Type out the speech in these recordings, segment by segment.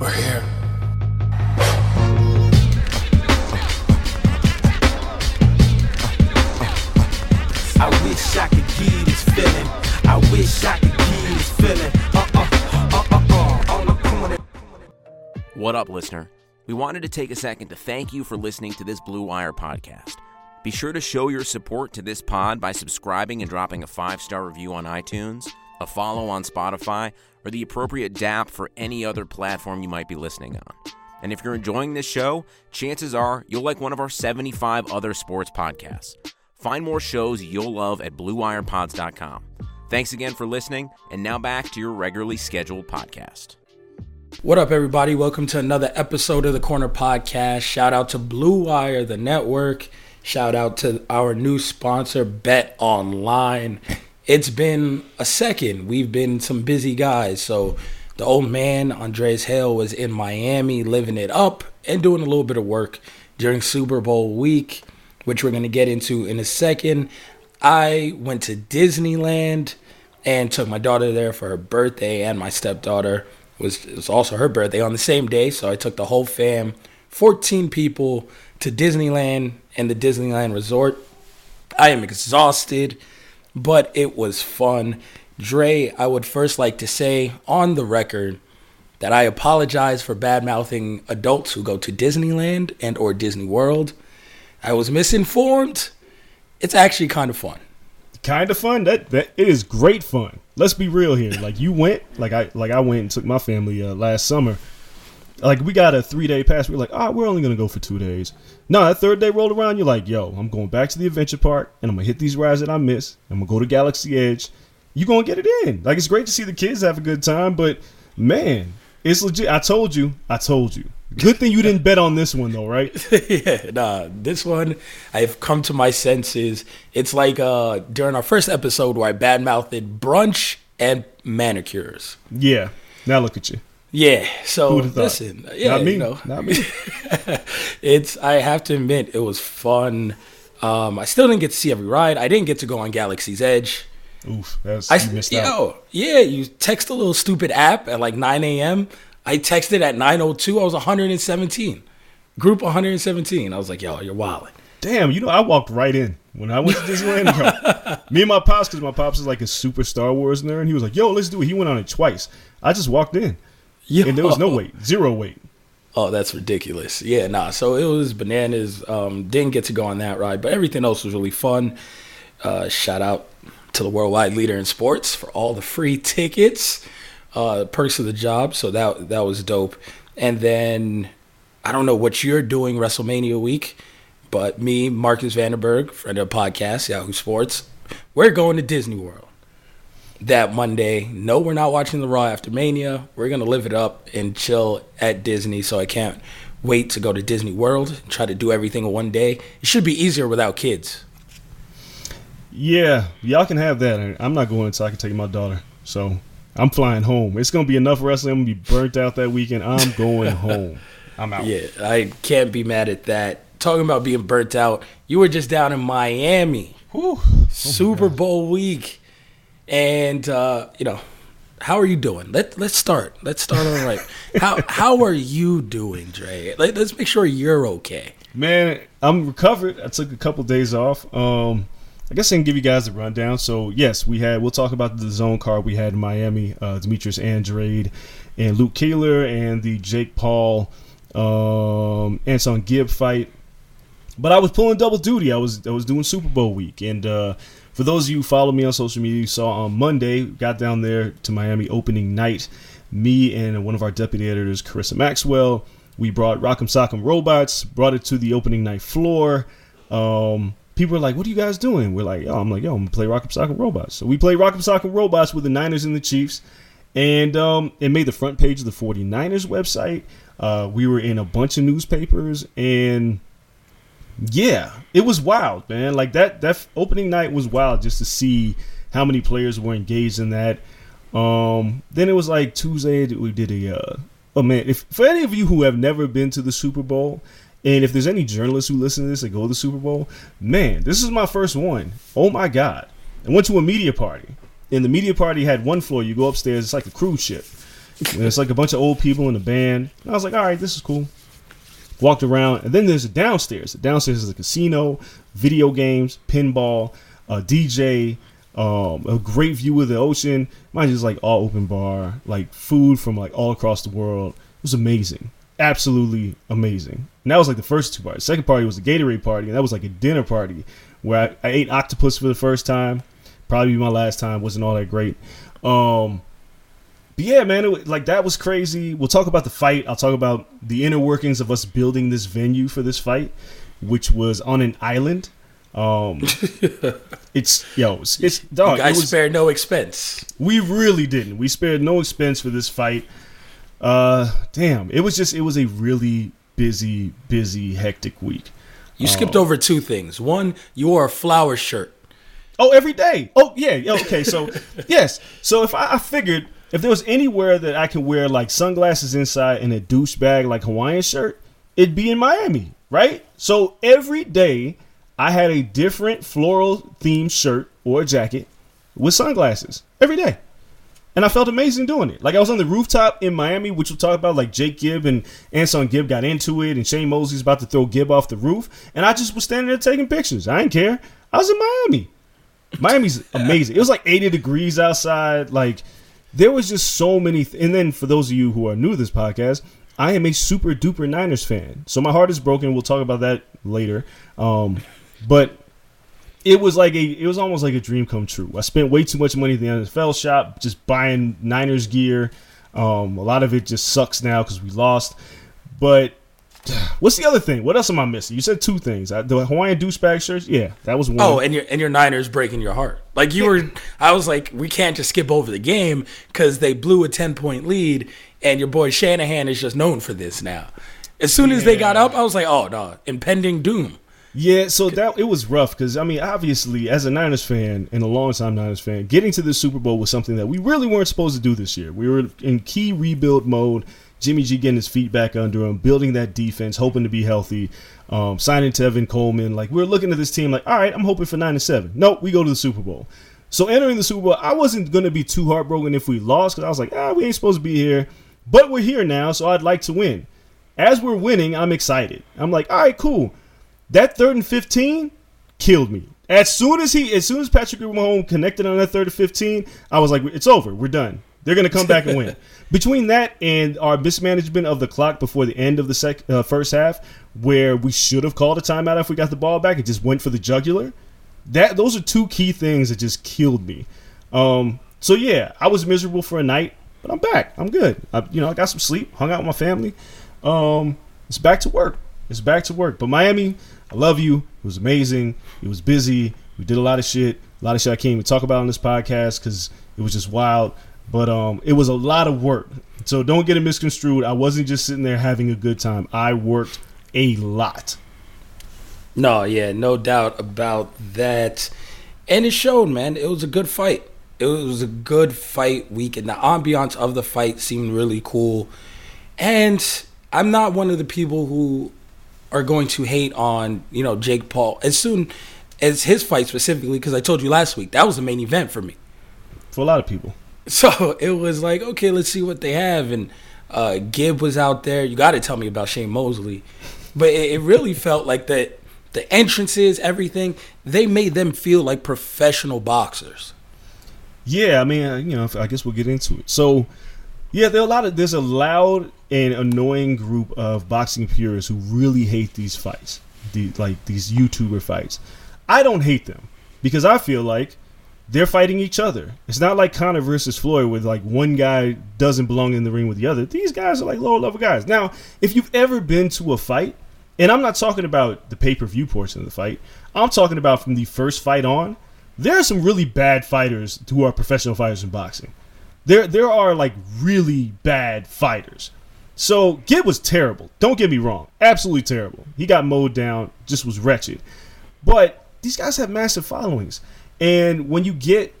We're here. I wish I could give this feeling. I wish I could give this feeling. Uh uh uh uh uh. On the. What up, listener? We wanted to take a second to thank you for listening to this Blue Wire podcast. Be sure to show your support to this pod by subscribing and dropping a five star review on iTunes, a follow on Spotify, or the appropriate DAP for any other platform you might be listening on. And if you're enjoying this show, chances are you'll like one of our 75 other sports podcasts. Find more shows you'll love at BlueWirePods.com. Thanks again for listening, and now back to your regularly scheduled podcast. What up, everybody? Welcome to another episode of the Corner Podcast. Shout out to Blue Wire, the network. Shout out to our new sponsor, Bet Online. It's been a second. We've been some busy guys. So, the old man, Andreas Hale, was in Miami living it up and doing a little bit of work during Super Bowl week, which we're going to get into in a second. I went to Disneyland and took my daughter there for her birthday and my stepdaughter was it was also her birthday on the same day, so I took the whole fam, 14 people to Disneyland and the Disneyland Resort. I am exhausted, but it was fun. Dre, I would first like to say on the record that I apologize for bad mouthing adults who go to Disneyland and or Disney World. I was misinformed. It's actually kind of fun. kind of fun. That that it is great fun. Let's be real here. Like you went, like I like I went and took my family uh, last summer. Like we got a three day pass. We're like, ah, we're only gonna go for two days. No, that third day rolled around. You're like, yo, I'm going back to the adventure park and I'm gonna hit these rides that I miss. I'm gonna go to Galaxy Edge. You gonna get it in. Like it's great to see the kids have a good time, but man, it's legit. I told you. I told you. Good thing you didn't bet on this one though, right? yeah, nah, this one I've come to my senses. It's like uh during our first episode where I badmouthed brunch and manicures. Yeah. Now look at you. Yeah, so listen, yeah, Not me. you know, Not me. it's I have to admit it was fun. Um, I still didn't get to see every ride. I didn't get to go on Galaxy's Edge. Oof. That's I you missed out. yo, yeah, you text a little stupid app at like 9 a.m. I texted at 9:02. I was 117, group 117. I was like, yo, you're wilding. Damn, you know, I walked right in when I went to Disneyland. bro. Me and my pops, because my pops is like a super Star Wars nerd, and he was like, "Yo, let's do it." He went on it twice. I just walked in, Yo. and there was no weight, zero weight. Oh, that's ridiculous. Yeah, nah. So it was bananas. Um, didn't get to go on that ride, but everything else was really fun. Uh, shout out to the worldwide leader in sports for all the free tickets, uh, perks of the job. So that that was dope. And then I don't know what you're doing WrestleMania week, but me, Marcus Vanderberg, friend of the podcast, Yahoo Sports, we're going to Disney World that Monday. No, we're not watching the Raw after Mania. We're gonna live it up and chill at Disney. So I can't wait to go to Disney World. Try to do everything in one day. It should be easier without kids. Yeah, y'all can have that. I'm not going until I can take my daughter. So I'm flying home. It's gonna be enough wrestling. I'm gonna be burnt out that weekend. I'm going home. I'm out. Yeah, I can't be mad at that. Talking about being burnt out, you were just down in Miami, Whew. Oh Super Bowl week, and uh, you know, how are you doing? Let Let's start. Let's start on right. how How are you doing, Dre? Let, let's make sure you're okay. Man, I'm recovered. I took a couple days off. Um, I guess I can give you guys a rundown. So yes, we had. We'll talk about the DAZN card we had in Miami. Uh, Demetrius Andrade and Luke Keeler and the Jake Paul, um, AnEsonGib fight. But I was pulling double duty. I was I was doing Super Bowl week, and uh, for those of you who follow me on social media, you saw on Monday got down there to Miami opening night. Me and one of our deputy editors, Carissa Maxwell, we brought Rock'em Sock'em Robots, brought it to the opening night floor. Um, people are like, "What are you guys doing?" We're like, "Yo," I'm like, "Yo, I'm gonna play Rock'em Sock'em Robots." So we play Rock'em Sock'em Robots with the Niners and the Chiefs, and um, it made the front page of the 49ers website. Uh, we were in a bunch of newspapers, and yeah, it was wild, man. Like that that opening night was wild just to see how many players were engaged in that. Um, then it was like Tuesday we did a uh, oh man, if for any of you who have never been to the Super Bowl, and if there's any journalists who listen to this that go to the Super Bowl, man, this is my first one. Oh my god. I went to a media party. And the media party had one floor. You go upstairs, it's like a cruise ship. And it's like a bunch of old people in a band. And I was like, all right, this is cool walked around, and then there's a downstairs. The downstairs is a casino, video games, pinball, a DJ, um, a great view of the ocean. Mine is like all open bar, like food from like all across the world. It was amazing, absolutely amazing. And that was like the first two parties. Second party was the Gatorade party, and that was like a dinner party where I, I ate octopus for the first time. Probably my last time. wasn't all that great. Um, but yeah, man, it, like that was crazy. We'll talk about the fight. I'll talk about the inner workings of us building this venue for this fight, which was on an island. Um, it's yo, it's, it's dog. I it was, spare no expense. we really didn't. We spared no expense for this fight. Uh, damn, it was just it was a really busy, busy, hectic week. You skipped over two things. One, you wore a flower shirt. Oh, every day. Oh, yeah. yeah, Okay, so yes. So if I, I figured if there was anywhere that I could wear like sunglasses inside and a douchebag like Hawaiian shirt, it'd be in Miami, right? So every day I had a different floral themed shirt or jacket with sunglasses every day. And I felt amazing doing it. Like I was on the rooftop in Miami, which we'll talk about. Like Jake Gibb and AnEsonGib got into it, and Shane Mosley's about to throw Gib off the roof, and I just was standing there taking pictures. I didn't care. I was in Miami. Miami's amazing. It was like 80 degrees outside. Like there was just so many. Th- and then for those of you who are new to this podcast, I am a super duper Niners fan. So my heart is broken. We'll talk about that later. Um, but it was like a it was almost like a dream come true. I spent way too much money at the NFL shop just buying Niners gear. Um, a lot of it just sucks now because we lost. But what's the other thing? What else am I missing? You said two things. Uh, The Hawaiian douchebag shirts. Yeah, that was one. Oh, and your and your Niners breaking your heart. Like you were, I was like, we can't just skip over the game because they blew a ten point lead, and your boy Shanahan is just known for this now. As soon as they got up, I was like, oh no, impending doom. Yeah, so that it was rough because I mean, obviously, as a Niners fan and a longtime Niners fan, getting to the Super Bowl was something that we really weren't supposed to do this year. We were in key rebuild mode. Jimmy G getting his feet back under him, building that defense, hoping to be healthy, um, signing Tevin Coleman. Like we are looking at this team, like, all right, I'm hoping for nine and seven. Nope, we go to the Super Bowl. So entering the Super Bowl, I wasn't gonna be too heartbroken if we lost because I was like, ah, we ain't supposed to be here, but we're here now, so I'd like to win. As we're winning, I'm excited. I'm like, all right, cool. That third and fifteen killed me. As soon as he, as soon as Patrick Mahomes connected on that third and fifteen, I was like, it's over. We're done. They're gonna come back and win. Between that and our mismanagement of the clock before the end of the sec, uh, first half, where we should have called a timeout if we got the ball back it just went for the jugular. That those are two key things that just killed me. Um, so yeah, I was miserable for a night, but I'm back. I'm good. I, you know, I got some sleep, hung out with my family. Um, it's back to work. It's back to work. But Miami, I love you. It was amazing. It was busy. We did a lot of shit. A lot of shit I can't even talk about on this podcast because it was just wild. But um, it was a lot of work. So don't get it misconstrued. I wasn't just sitting there having a good time. I worked a lot. No, yeah, no doubt about that. And it showed, man. It was a good fight. It was a good fight week, and the ambiance of the fight seemed really cool. And I'm not one of the people who are going to hate on, you know, Jake Paul as soon as his fight specifically, because I told you last week that was the main event for me. For a lot of people. So it was like, okay, let's see what they have. And uh, Gib was out there. You got to tell me about Shane Mosley. But it, it really felt like that the entrances, everything, they made them feel like professional boxers. Yeah, I mean, you know, I guess we'll get into it. So, yeah, there are a lot of there's a loud and annoying group of boxing purists who really hate these fights, the like these YouTuber fights. I don't hate them because I feel like they're fighting each other. It's not like Conor versus Floyd, with like one guy doesn't belong in the ring with the other. These guys are like lower level guys. Now, if you've ever been to a fight, and I'm not talking about the pay per view portion of the fight, I'm talking about from the first fight on. There are some really bad fighters who are professional fighters in boxing. There, there are like really bad fighters. So Gib was terrible. Don't get me wrong, absolutely terrible. He got mowed down, just was wretched. But these guys have massive followings. And when you get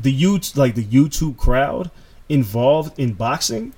the YouTube, like the YouTube crowd involved in boxing,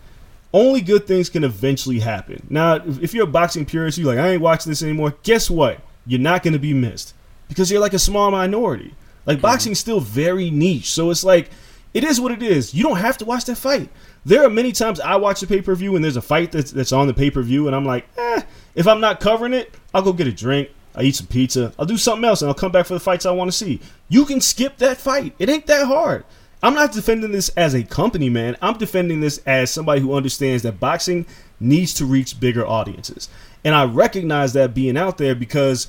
only good things can eventually happen. Now, if you're a boxing purist, you're like, I ain't watching this anymore. Guess what? You're not going to be missed because you're like a small minority. Like boxing's still very niche, so it's like it is what it is. You don't have to watch that fight. There are many times I watch the pay per view and there's a fight that's that's on the pay per view, and I'm like, eh. If I'm not covering it, I'll go get a drink. I eat some pizza. I'll do something else, and I'll come back for the fights I want to see. You can skip that fight. It ain't that hard. I'm not defending this as a company, man. I'm defending this as somebody who understands that boxing needs to reach bigger audiences. And I recognize that being out there because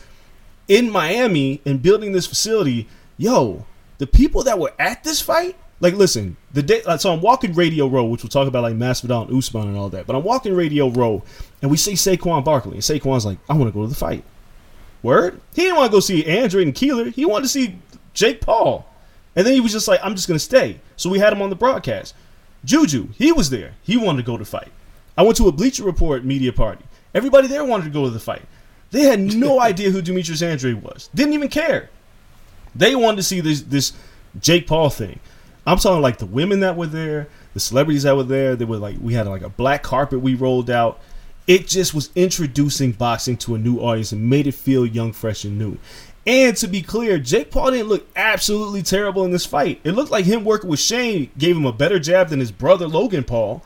in Miami and building this facility, yo, the people that were at this fight, like, listen, the day, uh, so I'm walking Radio Row, which we'll talk about like Masvidal and Usman and all that, but I'm walking Radio Row, and we see Saquon Barkley, and Saquon's like, I want to go to the fight. Word? He didn't want to go see Andrade and Keeler. He wanted to see Jake Paul. And then he was just like, I'm just going to stay. So we had him on the broadcast. Juju, he was there. He wanted to go to fight. I went to a Bleacher Report media party. Everybody there wanted to go to the fight. They had no idea who Demetrius Andrade was. Didn't even care. They wanted to see this this Jake Paul thing. I'm talking like the women that were there, the celebrities that were there. They were like we had like a black carpet we rolled out. It just was introducing boxing to a new audience and made it feel young, fresh, and new. And to be clear, Jake Paul didn't look absolutely terrible in this fight. It looked like him working with Shane gave him a better jab than his brother Logan Paul,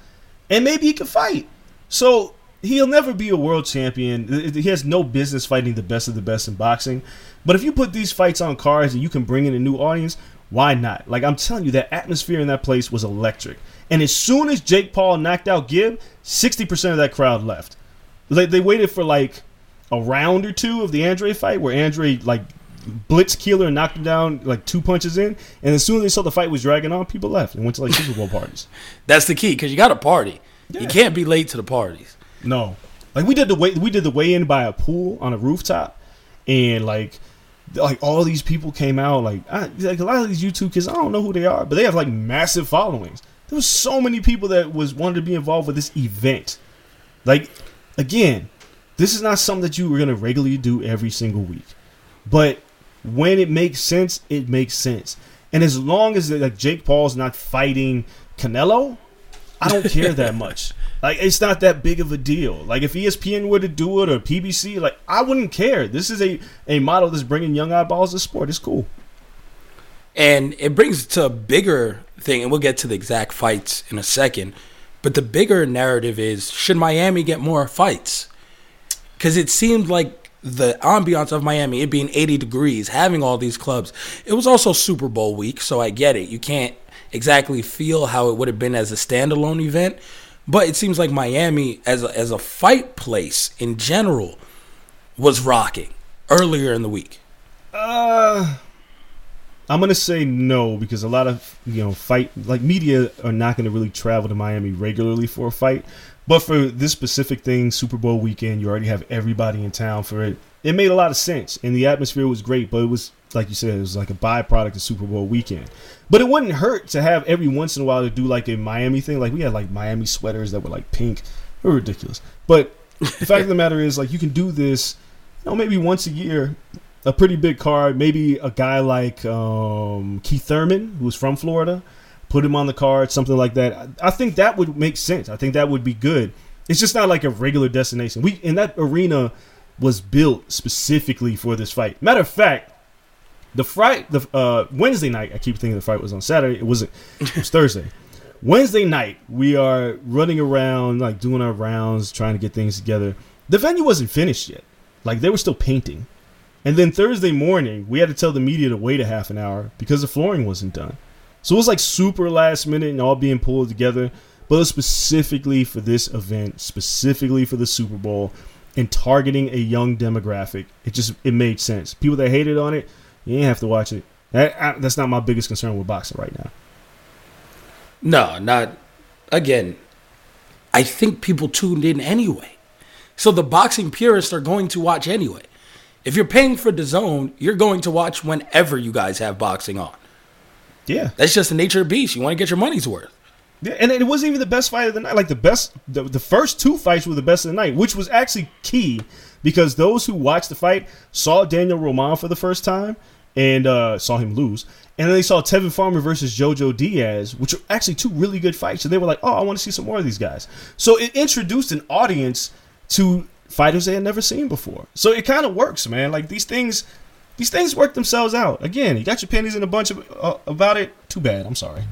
and maybe he could fight. So he'll never be a world champion. He has no business fighting the best of the best in boxing. But if you put these fights on cards and you can bring in a new audience, why not? Like I'm telling you, that atmosphere in that place was electric. And as soon as Jake Paul knocked out Gib, 60% of that crowd left. They, they waited for like a round or two of the Andrade fight where Andrade like blitz Keeler and knocked him down like two punches in. And as soon as they saw the fight was dragging on, people left and went to like Super Bowl parties. That's the key because you got to party. Yeah. You can't be late to the parties. No, like we did the way we did the weigh in by a pool on a rooftop, and like like all these people came out. Like, I, like a lot of these YouTube kids, I don't know who they are, but they have like massive followings. There was so many people that was wanted to be involved with this event. Like, again, this is not something that you were gonna regularly do every single week, but when it makes sense, it makes sense. And as long as like Jake Paul's not fighting Canelo, I don't care that much. Like it's not that big of a deal. Like if ESPN were to do it or PBC, like I wouldn't care. This is a a model that's bringing young eyeballs to sport. It's cool. And it brings to a bigger thing, and we'll get to the exact fights in a second. But the bigger narrative is should Miami get more fights? Because it seemed like the ambiance of Miami, it being 80 degrees, having all these clubs, it was also Super Bowl week, so I get it. You can't exactly feel how it would have been as a standalone event. But it seems like Miami, as a, as a fight place in general, was rocking earlier in the week. Uh I'm gonna say no because a lot of you know fight like media are not gonna really travel to Miami regularly for a fight. But for this specific thing, Super Bowl weekend, you already have everybody in town for it. It made a lot of sense, and the atmosphere was great. But it was like you said, it was like a byproduct of Super Bowl weekend. But it wouldn't hurt to have every once in a while to do like a Miami thing. Like we had like Miami sweaters that were like pink. They were ridiculous. But the fact of the matter is, like you can do this, you know, maybe once a year. A pretty big card, maybe a guy like um, Keith Thurman, who's from Florida, put him on the card, something like that. I, I think that would make sense. I think that would be good. It's just not like a regular destination. We in that arena was built specifically for this fight. Matter of fact, the fight, the uh, Wednesday night. I keep thinking the fight was on Saturday. It wasn't. It was Thursday. Wednesday night, we are running around, like doing our rounds, trying to get things together. The venue wasn't finished yet. Like they were still painting. And then Thursday morning, we had to tell the media to wait a half an hour because the flooring wasn't done. So it was like super last minute and all being pulled together, but specifically for this event, specifically for the Super Bowl, and targeting a young demographic. It just it made sense. People that hated on it, you didn't have to watch it. That, I, that's not my biggest concern with boxing right now. No, not again. I think people tuned in anyway. So the boxing purists are going to watch anyway. If you're paying for the DAZN, you're going to watch whenever you guys have boxing on. Yeah, That's just the nature of the beast. You want to get your money's worth. Yeah, and it wasn't even the best fight of the night. Like the best, the, the first two fights were the best of the night, which was actually key because those who watched the fight saw Daniel Roman for the first time and uh, saw him lose, and then they saw Tevin Farmer versus JoJo Diaz, which are actually two really good fights. So they were like, "Oh, I want to see some more of these guys." So it introduced an audience to fighters they had never seen before. So it kind of works, man. Like these things, these things work themselves out. Again, you got your pennies in a bunch of, uh, about it. Too bad. I'm sorry.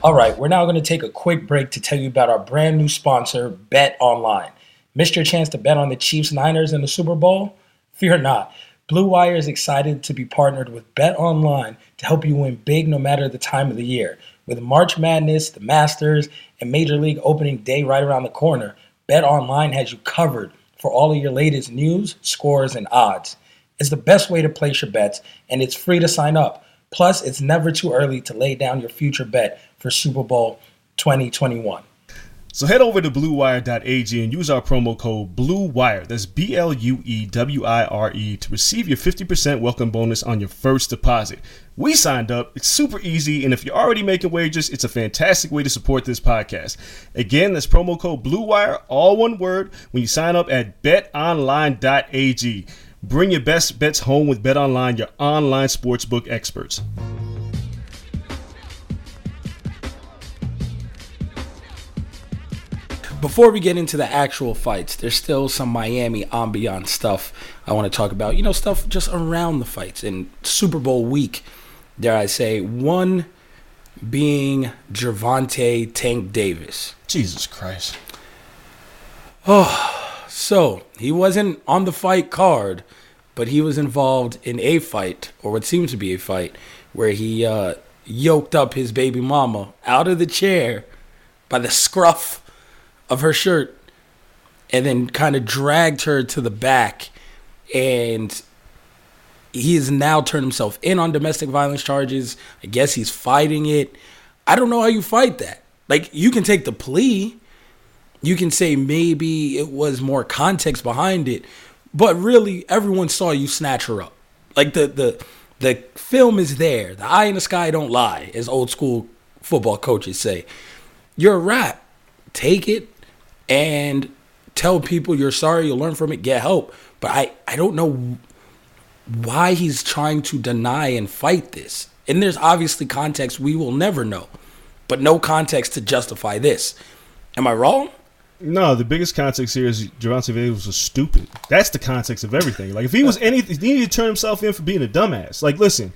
All right, we're now going to take a quick break to tell you about our brand new sponsor, Bet Online. Missed your chance to bet on the Chiefs Niners in the Super Bowl? Fear not. Blue Wire is excited to be partnered with Bet Online to help you win big no matter the time of the year. With March Madness, the Masters, and Major League opening day right around the corner, Bet Online has you covered for all of your latest news, scores, and odds. It's the best way to place your bets, and it's free to sign up. Plus, it's never too early to lay down your future bet for Super Bowl 2021. So head over to bluewire.ag and use our promo code BLUEWIRE, that's B L U E W I R E, to receive your 50% welcome bonus on your first deposit. We signed up, it's super easy, and if you're already making wages, it's a fantastic way to support this podcast. Again, that's promo code BLUEWIRE, all one word, when you sign up at betonline.ag. Bring your best bets home with BetOnline, your online sportsbook experts. Before we get into the actual fights, there's still some Miami ambiance stuff I want to talk about. You know, stuff just around the fights and Super Bowl week, dare I say. One being Gervonta Tank Davis. Jesus Christ. Oh, so he wasn't on the fight card, but he was involved in a fight, or what seems to be a fight, where he uh, yoked up his baby mama out of the chair by the scruff of her shirt and then kind of dragged her to the back. And he has now turned himself in on domestic violence charges. I guess he's fighting it. I don't know how you fight that. Like, you can take the plea you can say maybe it was more context behind it, but really everyone saw you snatch her up. Like the the the film is there. The eye in the sky don't lie, as old school football coaches say. You're a rat. Take it and tell people you're sorry, you'll learn from it, get help. But I, I don't know why he's trying to deny and fight this. And there's obviously context we will never know, but no context to justify this. Am I wrong? No, the biggest context here is Gervonta Davis was stupid. That's the context of everything. Like if he was uh, anything, he needed to turn himself in for being a dumbass. Like listen,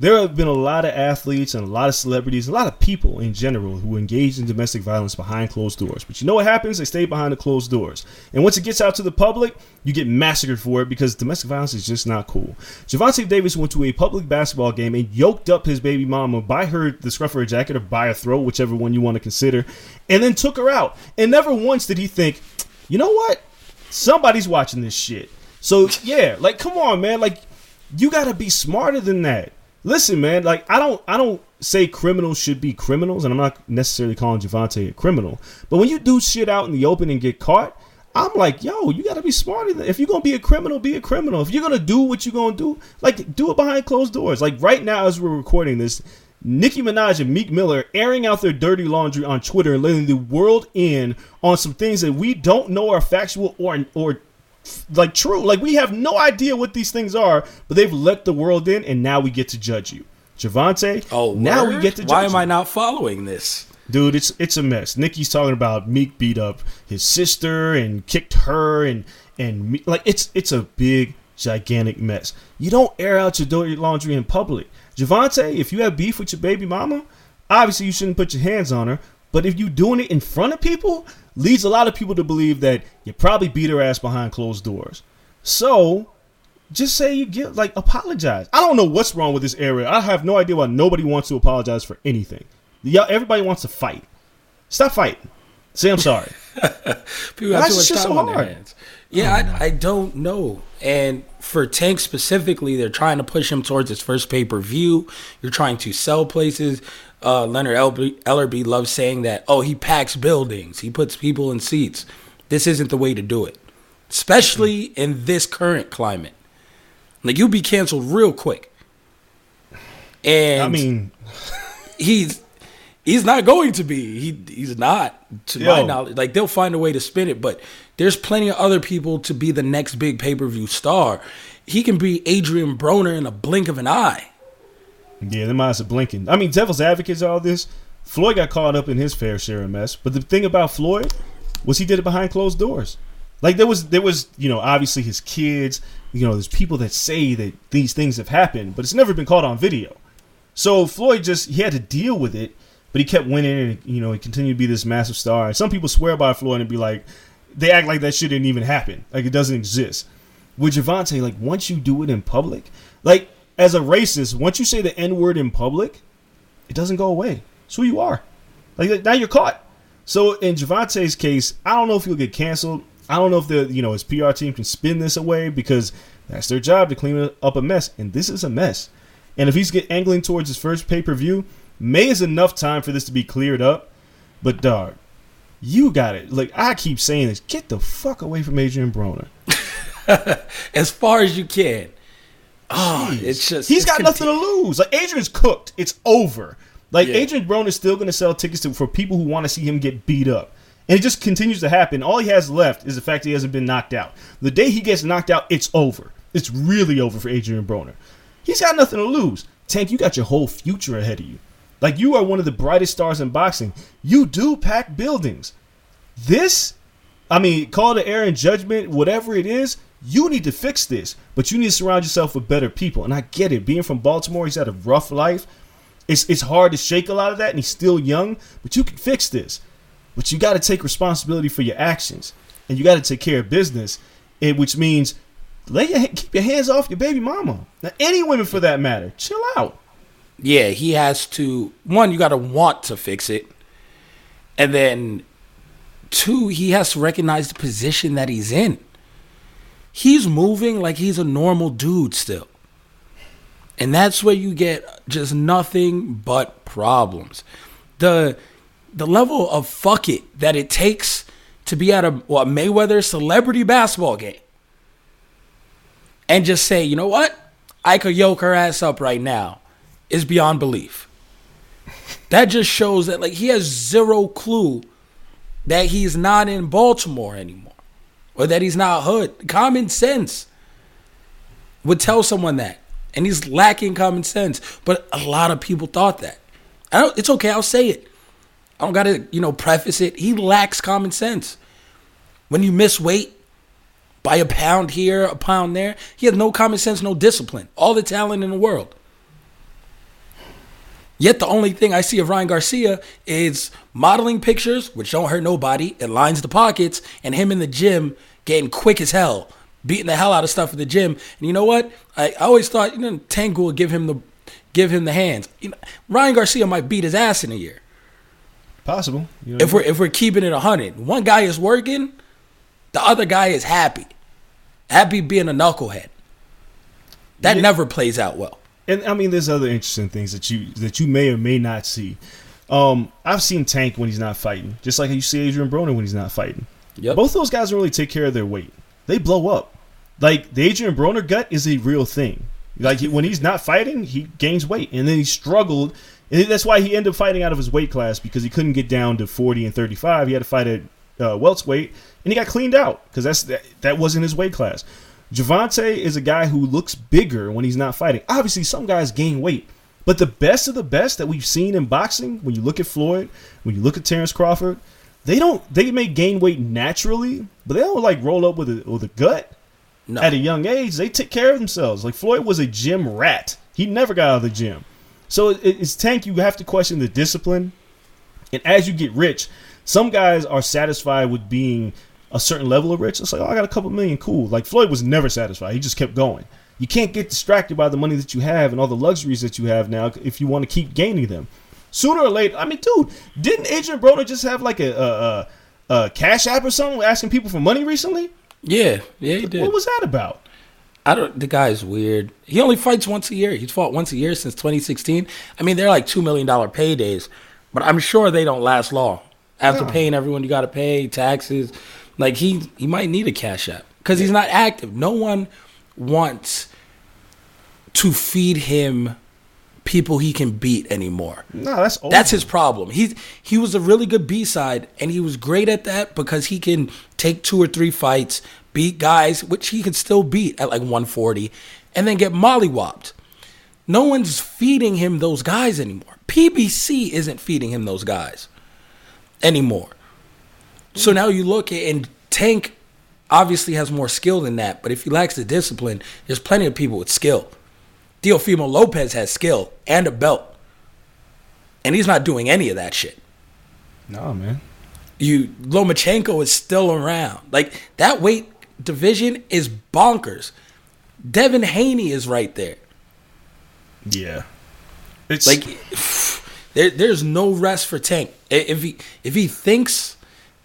there have been a lot of athletes and a lot of celebrities, a lot of people in general who engage in domestic violence behind closed doors. But you know what happens? They stay behind the closed doors. And once it gets out to the public, you get massacred for it because domestic violence is just not cool. Gervonta Davis went to a public basketball game and yoked up his baby mama by her the scruff of her jacket or by her throat, whichever one you want to consider, and then took her out. And never once did he think, you know what? Somebody's watching this shit. So yeah, like come on, man. Like you gotta be smarter than that. Listen, man, like I don't I don't say criminals should be criminals, and I'm not necessarily calling Gervonta a criminal, but when you do shit out in the open and get caught, I'm like, yo, you gotta be smarter. If you're gonna be a criminal, be a criminal. If you're gonna do what you're gonna do, like do it behind closed doors. Like right now, as we're recording this, Nicki Minaj and Meek Mill airing out their dirty laundry on Twitter and letting the world in on some things that we don't know are factual or or like true. Like we have no idea what these things are, but they've let the world in, and now we get to judge you, Gervonta. Oh, now word? we get to. Judge Why am you. I not following this? Dude, it's it's a mess. Nicki's talking about Meek beat up his sister and kicked her and and Me- like it's it's a big gigantic mess. You don't air out your dirty laundry in public. Gervonta, if you have beef with your baby mama, obviously you shouldn't put your hands on her. But if you're doing it in front of people, leads a lot of people to believe that you probably beat her ass behind closed doors. So just say you get like apologize. I don't know what's wrong with this area. I have no idea why nobody wants to apologize for anything. Y'all, everybody wants to fight. Stop fighting. Say I'm sorry. People have too much time so on their hands. Yeah, I, oh, I don't know. And for Tank specifically, they're trying to push him towards his first pay per view. You're trying to sell places. Uh, Leonard Ellerbe, Ellerbe loves saying that, oh, he packs buildings, he puts people in seats. This isn't the way to do it, especially in this current climate. Like, you'll be canceled real quick. And I mean, he's he's not going to be. He he's not to my knowledge. Like they'll find a way to spin it, but there's plenty of other people to be the next big pay per view star. He can be Adrian Broner in a blink of an eye. Yeah, the minds are blinking. I mean, devil's advocates all this. Floyd got caught up in his fair share of mess, but the thing about Floyd was he did it behind closed doors. Like there was there was you know obviously his kids. You know, there's people that say that these things have happened, but it's never been caught on video. So Floyd just he had to deal with it, but he kept winning, and you know he continued to be this massive star. And some people swear by Floyd and be like, they act like that shit didn't even happen, like it doesn't exist. With Gervonta, like once you do it in public, like as a racist, once you say the N word in public, it doesn't go away. It's who you are. Like now you're caught. So in Gervonta's case, I don't know if he'll get canceled. I don't know if the you know his PR team can spin this away because that's their job to clean up a mess, and this is a mess. And if he's get angling towards his first pay per view, May is enough time for this to be cleared up. But dog, you got it. Like I keep saying this, get the fuck away from Adrian Broner. As far as you can. Oh, it's just He's it's got nothing to lose. Like Adrian's cooked. It's over. Like Yeah. Adrian Broner is still going to sell tickets to, for people who want to see him get beat up. And it just continues to happen. All he has left is the fact he hasn't been knocked out. The day he gets knocked out, it's over. It's really over for Adrian Broner. He's got nothing to lose. Tank, you got your whole future ahead of you. Like you are one of the brightest stars in boxing. You do pack buildings. This, I mean, call it air in judgment, whatever it is, you need to fix this. But you need to surround yourself with better people. And I get it. Being from Baltimore, he's had a rough life. It's it's hard to shake a lot of that, and he's still young. But you can fix this. But you got to take responsibility for your actions, and you got to take care of business. And which means, lay your, keep your hands off your baby mama. Now, any women for that matter, chill out. Yeah, he has to. One, you got to want to fix it, and then two, he has to recognize the position that he's in. He's moving like he's a normal dude still, and that's where you get just nothing but problems. The the level of fuck it that it takes to be at a what Mayweather celebrity basketball game and just say, you know what, I could yoke her ass up right now is beyond belief. That just shows that like he has zero clue that he's not in Baltimore anymore. Or that he's not hood. Common sense would tell someone that. And he's lacking common sense. But a lot of people thought that. It's okay, I'll say it. I don't gotta, you know, preface it. He lacks common sense. When you miss weight by a pound here, a pound there, he has no common sense, no discipline. All the talent in the world. Yet the only thing I see of Ryan Garcia is modeling pictures, which don't hurt nobody. It lines the pockets, and him in the gym getting quick as hell, beating the hell out of stuff in the gym. And you know what? I, I always thought you know Tango would give him the give him the hands. You know, Ryan Garcia might beat his ass in a year Possible. You know, if we're if we're keeping it hundred. One guy is working, the other guy is happy, happy being a knucklehead. That Yeah. never plays out well. And I mean, there's other interesting things that you that you may or may not see. Um, I've seen Tank when he's not fighting, just like you see Adrian Broner when he's not fighting. Yep. Both those guys don't really take care of their weight. They blow up. Like the Adrian Broner gut is a real thing. Like he, when he's not fighting, he gains weight, and then he struggled. And that's why he ended up fighting out of his weight class because he couldn't get down to 40 and 35. He had to fight at uh, welterweight, and he got cleaned out because that's that, that wasn't his weight class. Gervonta is a guy who looks bigger when he's not fighting. Obviously, some guys gain weight, but the best of the best that we've seen in boxing, when you look at Floyd, when you look at Terrence Crawford, they don't they may gain weight naturally, but they don't like roll up with a with a gut No. at a young age. They take care of themselves. Like Floyd was a gym rat. He never got out of the gym. So it, it's tank. You have to question the discipline. And as you get rich, some guys are satisfied with being a certain level of rich. It's like, oh, I got a couple million, cool. Like Floyd was never satisfied. He just kept going. You can't get distracted by the money that you have and all the luxuries that you have now if you want to keep gaining them. Sooner or later, I mean, dude, didn't Adrian Broner just have like a, a, a, a cash app or something asking people for money recently? yeah, yeah, he did. What was that about? I don't. The guy's weird. He only fights once a year. He's fought once a year since 2016. I mean, they're like two million dollar paydays, but I'm sure they don't last long. After No. paying everyone you got to pay taxes, like he he might need a cash app because he's not active. No one wants to feed him people he can beat anymore. No, that's old. That's his problem. He he was a really good B side, and he was great at that because he can take two or three fights, beat guys, which he could still beat at like 140, and then get mollywopped. No one's feeding him those guys anymore. PBC isn't feeding him those guys anymore. So now you look at and Tank obviously has more skill than that, but if he lacks the discipline, there's plenty of people with skill. Teofimo Lopez has skill and a belt. And he's not doing any of that shit. no, man. You Lomachenko is still around. Like that weight division is bonkers. Devin Haney is right there. Yeah, it's Like there, there's no rest for Tank. If he if he thinks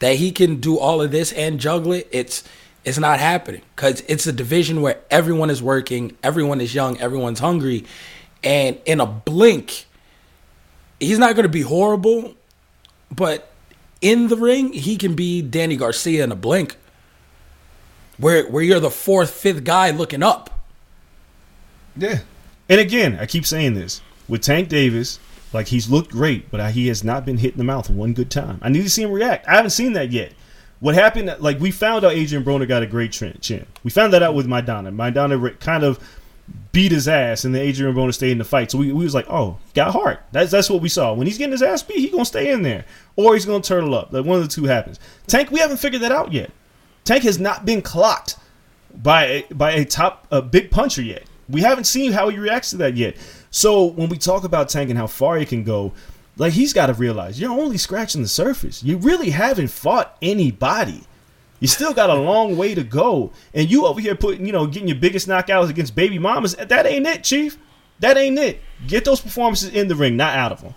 that he can do all of this and juggle it, it's it's not happening because it's a division where everyone is working, everyone is young, everyone's hungry, and in a blink, he's not going to be horrible, but in the ring, he can be Danny Garcia in a blink. Where where you're the fourth, fifth guy looking up. yeah. And again, I keep saying this with Tank Davis. Like he's looked great, but he has not been hit in the mouth one good time. I need to see him react. I haven't seen that yet. What happened? Like we found out Adrian Broner got a great chin. We found that out with Maidana. Maidana kind of beat his ass, and then Adrian Broner stayed in the fight. So we, we was like, oh, got heart. That's that's what we saw. When he's getting his ass beat, he gonna stay in there, or he's gonna turtle up. Like one of the two happens. Tank, we haven't figured that out yet. Tank has not been clocked by a, by a top a big puncher yet. We haven't seen how he reacts to that yet. So when we talk about Tank and how far he can go, like he's got to realize you're only scratching the surface. You really haven't fought anybody. You still got a long way to go, and you over here putting, you know, getting your biggest knockouts against baby mamas. That ain't it, Chief. That ain't it. Get those performances in the ring, not out of them.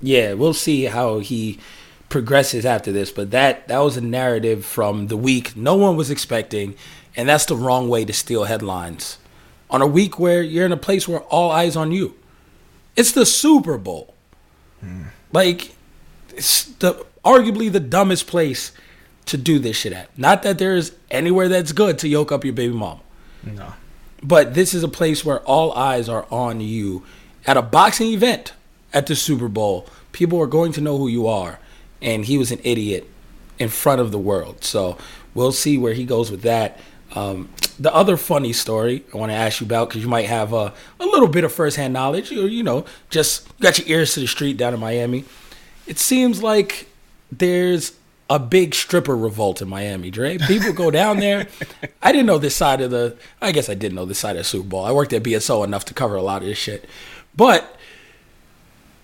Yeah, we'll see how he progresses after this, but that that was a narrative from the week no one was expecting, and that's the wrong way to steal headlines. On a week where you're in a place where all eyes on you. It's the Super Bowl. Hmm. Like it's the arguably the dumbest place to do this shit at. Not that there's anywhere that's good to yoke up your baby mama. No. But this is a place where all eyes are on you. At a boxing event at the Super Bowl, people are going to know who you are. And he was an idiot in front of the world. So we'll see where he goes with that. Um, the other funny story I want to ask you about, because you might have a, a little bit of firsthand knowledge, or, you know, just got your ears to the street down in Miami. It seems like there's a big stripper revolt in Miami, Dre. People go down there. I didn't know this side of the. I guess I didn't know this side of the Super Bowl. I worked at BSO enough to cover a lot of this shit, but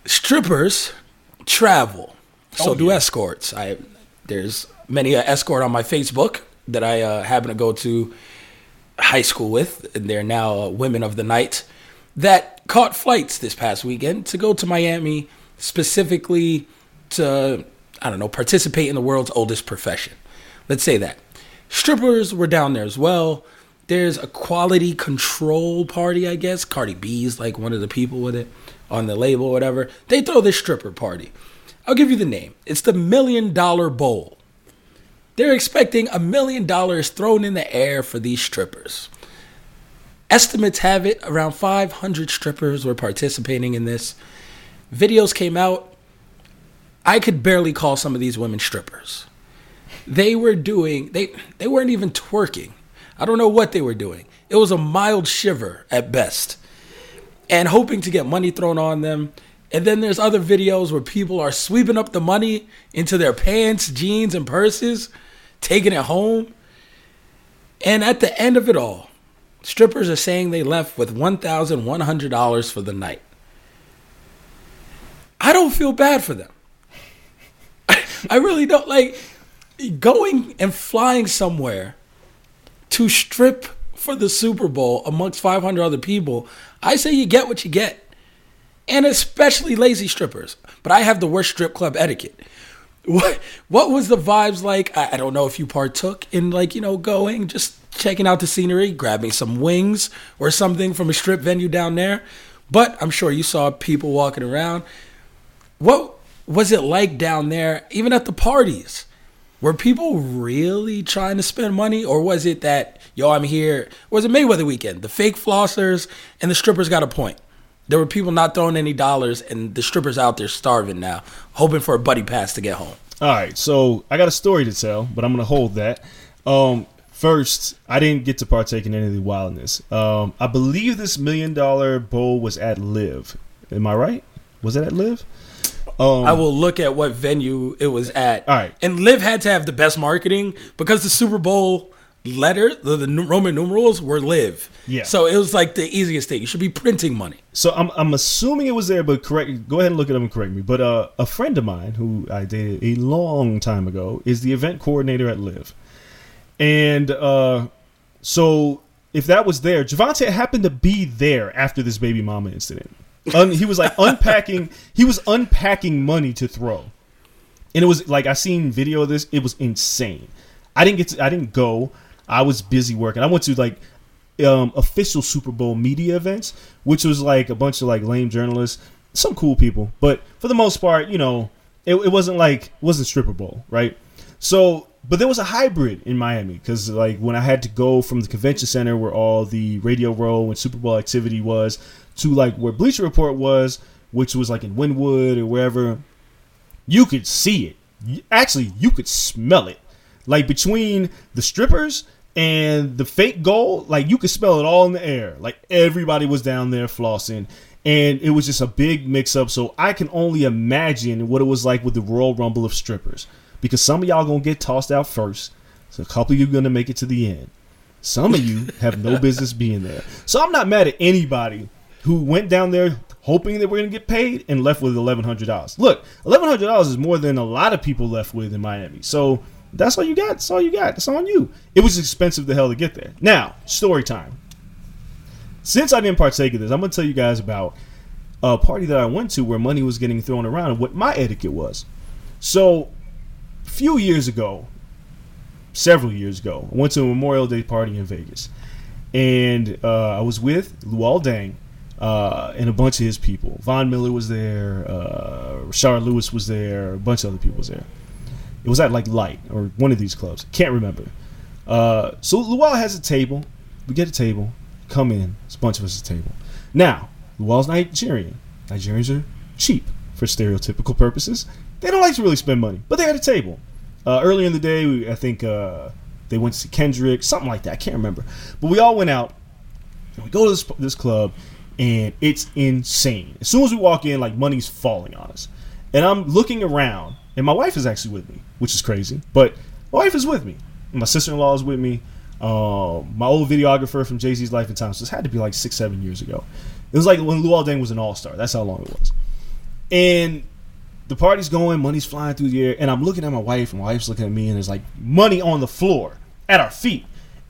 strippers travel. So Oh, do yeah. escorts. I there's many an escort on my Facebook that I uh, happen to go to high school with, and they're now uh, women of the night that caught flights this past weekend to go to Miami specifically to I don't know participate in the world's oldest profession. Let's say that strippers were down there as well. there's a quality control party, I guess. Cardi B's like one of the people with it on the label, whatever. They throw this stripper party. I'll give you the name. It's the Million Dollar Bowl. They're expecting a million dollars thrown in the air for these strippers. Estimates have it around 500 strippers were participating in this. Videos came out. I could barely call some of these women strippers. They were doing they they weren't even twerking. I don't know what they were doing. It was a mild shiver at best. And hoping to get money thrown on them. And then there's other videos where people are sweeping up the money into their pants, jeans, and purses, taking it home. And at the end of it all, strippers are saying they left with $1,100 for the night. I don't feel bad for them. I really don't like going and flying somewhere to strip for the Super Bowl amongst 500 other people. I say you get what you get. And especially lazy strippers. But I have the worst strip club etiquette. What what was the vibes like? I, I don't know if you partook in like, you know, going, just checking out the scenery, grabbing some wings or something from a strip venue down there. But I'm sure you saw people walking around. What was it like down there, even at the parties? Were people really trying to spend money, or was it that yo, I'm here? Was it Mayweather weekend? The fake flossers and the strippers got a point. There were people not throwing any dollars, and the strippers out there starving now, hoping for a buddy pass to get home. All right, so I got a story to tell, but I'm gonna hold that. Um, first, I didn't get to partake in any of the wildness. Um, I believe this million dollar bowl was at LIV. Am I right? Was it at LIV? Um, I will look at what venue it was at. All right. And LIV had to have the best marketing because the Super Bowl letter, the, the Roman numerals were LIV. Yeah. So it was like the easiest thing. You should be printing money. So I'm I'm assuming it was there, but correct. Go ahead and look at them and correct me. But uh, a friend of mine who I dated a long time ago is the event coordinator at LIV, and uh, so if that was there, Gervonta happened to be there after this baby mama incident. Un- he was like unpacking. He was unpacking money to throw, and it was like I seen video of this. It was insane. I didn't get to. I didn't go. I was busy working. I went to like um, official Super Bowl media events, which was like a bunch of like lame journalists, some cool people, but for the most part, you know, it, it wasn't like wasn't stripper bowl, right? So, but there was a hybrid in Miami because like when I had to go from the convention center where all the Radio Row and Super Bowl activity was to like where Bleacher Report was, which was like in Wynwood or wherever, you could see it. Actually, you could smell it. Like between the strippers and the fake gold, like you could smell it all in the air. Like everybody was down there flossing. And it was just a big mix up. So I can only imagine what it was like with the Royal Rumble of strippers. Because some of y'all gonna get tossed out first. So a couple of you gonna make it to the end. Some of you have no business being there. So I'm not mad at anybody who went down there hoping that we're gonna get paid and left with eleven hundred dollars. Look, eleven hundred dollars is more than a lot of people left with in Miami. So that's all you got. That's all you got. That's on you. It was expensive the hell to get there. Now, story time. Since I didn't partake of this, I'm gonna tell you guys about a party that I went to where money was getting thrown around and what my etiquette was. So, a few years ago, several years ago, I went to a Memorial Day party in Vegas, and uh, I was with Luol Deng uh, and a bunch of his people. Von Miller was there, uh, Rashard Lewis was there, a bunch of other people was there. It was at like Light or one of these clubs. Can't remember. Uh, so Luol has a table. We get a table. Come in. It's a bunch of us at table. Now, Luol's Nigerian. Nigerians are cheap for stereotypical purposes. They don't like to really spend money, but they had a table. Uh, earlier in the day, we, I think uh, they went to see Kendrick, something like that. I can't remember. But we all went out. And we go to this, this club, and it's insane. As soon as we walk in, like money's falling on us. And I'm looking around, and my wife is actually with me, which is crazy. But my wife is with me. My sister in law is with me. Um, my old videographer from Jay Z's Life and Times. This had to be like six, seven years ago. It was like when Luol Deng was an all star. That's how long it was. And the party's going, money's flying through the air, and I'm looking at my wife, and my wife's looking at me, and there's like money on the floor at our feet.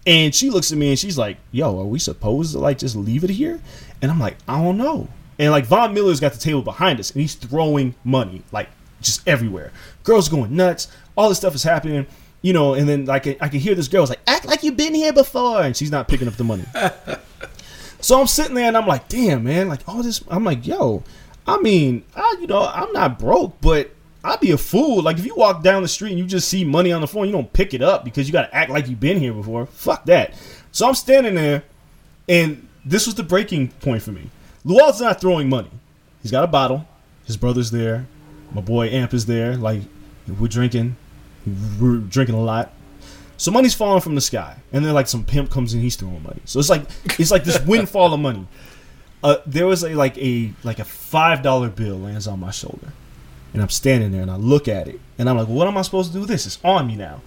And she looks at me and she's like, "Yo, are we supposed to like just leave it here?" And I'm like, "I don't know." And like Von Miller's got the table behind us, and he's throwing money like just everywhere. Girls going nuts. All this stuff is happening, you know, and then like I can hear this girl was like, act like you've been here before, and she's not picking up the money. so I'm sitting there and I'm like, damn, man, like all this. I'm like, yo, I mean, I, you know, I'm not broke, but I'd be a fool. Like if you walk down the street and you just see money on the floor, you don't pick it up because you got to act like you've been here before. Fuck that. So I'm standing there, and this was the breaking point for me. Luol's not throwing money. He's got a bottle. His brother's there. My boy Amp is there. Like we're drinking. We're drinking a lot. So money's falling from the sky, and then like some pimp comes in, he's throwing money. So it's like it's like this windfall of money. Uh, there was a like a like a five dollar bill lands on my shoulder, and I'm standing there and I look at it, and I'm like, what am I supposed to do with this? It's on me now.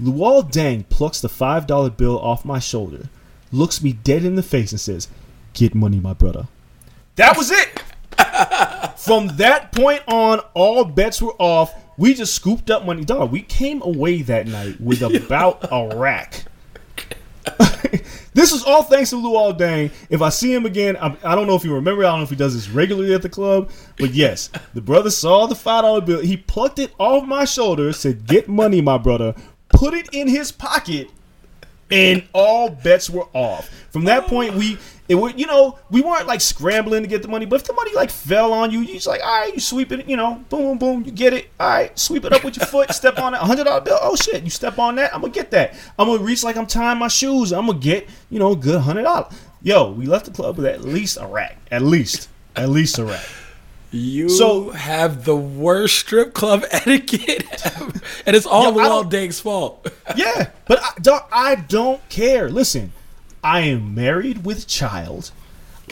Luol Deng plucks the five dollar bill off my shoulder, looks me dead in the face, and says, "Get money, my brother." That was it. From that point on, all bets were off. We just scooped up money. Dog, we came away that night with about a rack. this was all thanks to Luol Deng. If I see him again, I'm, I do not know if he remember. I don't know if he does this regularly at the club. But yes, the brother saw the five dollar bill. He plucked it off my shoulder. Said, "Get money, my brother." Put it in his pocket, and all bets were off. From that point, we it would you know we weren't like scrambling to get the money but if the money like fell on you you just like all right you sweep it you know boom boom you get it. All right sweep it up with your foot step on it hundred dollar bill oh shit you step on that i'm gonna get that. I'm gonna reach like i'm tying my shoes i'm gonna get you know a good hundred dollar yo we left the club with at least a rack at least at least a rack you so, have the worst strip club etiquette ever. and it's all Luol Deng's fault. yeah, but I don't, I don't care. Listen, I am married with child.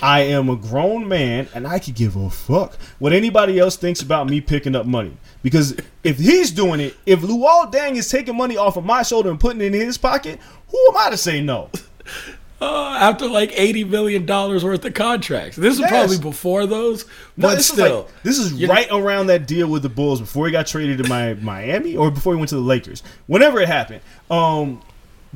I am a grown man, and I could give a fuck what anybody else thinks about me picking up money. Because if he's doing it, if Luol Deng is taking money off of my shoulder and putting it in his pocket, who am I to say no? Uh, after like eighty million dollars worth of contracts, this is yes. probably before those, but no, this still, is like, this is right around that deal with the Bulls before he got traded to my Miami or before he went to the Lakers. Whenever it happened, um,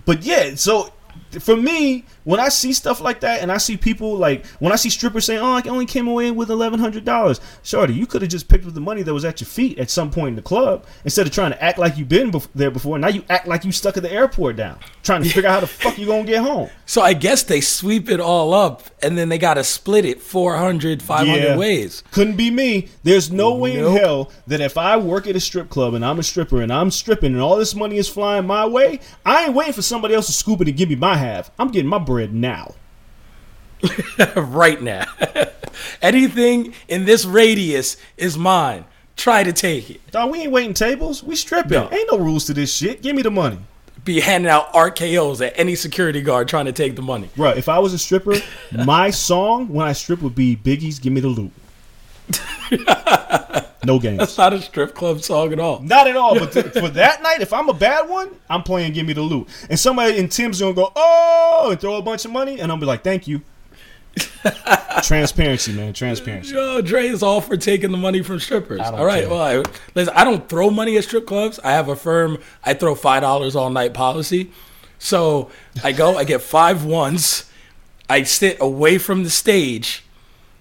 but yeah, so for me, when I see stuff like that, and I see people like when I see strippers saying, "Oh, I only came away with eleven hundred dollars," shorty, you could have just picked up the money that was at your feet at some point in the club instead of trying to act like you've been bef- there before. Now you act like you stuck at the airport down, trying to figure out how the fuck you're gonna get home. So I guess they sweep it all up, and then they got to split it 400, 500 yeah. ways. Couldn't be me. There's no way in hell that if I work at a strip club and I'm a stripper and I'm stripping and all this money is flying my way, I ain't waiting for somebody else to scoop it and give me my half. I'm getting my bread now. right now. Anything in this radius is mine. Try to take it. Dog, we ain't waiting tables. We stripping. No. Ain't no rules to this shit. Give me the money. Be handing out RKOs at any security guard trying to take the money. Right. If I was a stripper, my song when I strip would be Biggie's "Give Me the Loot." No games. That's not a strip club song at all. Not at all. But th- for that night, if I'm a bad one, I'm playing "Give Me the Loot," and somebody in Tim's gonna go, "Oh!" and throw a bunch of money, and I'll be like, "Thank you." Transparency, man. Transparency. Yo, Dre is all for taking the money from strippers. All right. Care. Well, I, listen, I don't throw money at strip clubs. I have a firm. I throw five dollars all night policy. So I go. I get five ones. I sit away from the stage,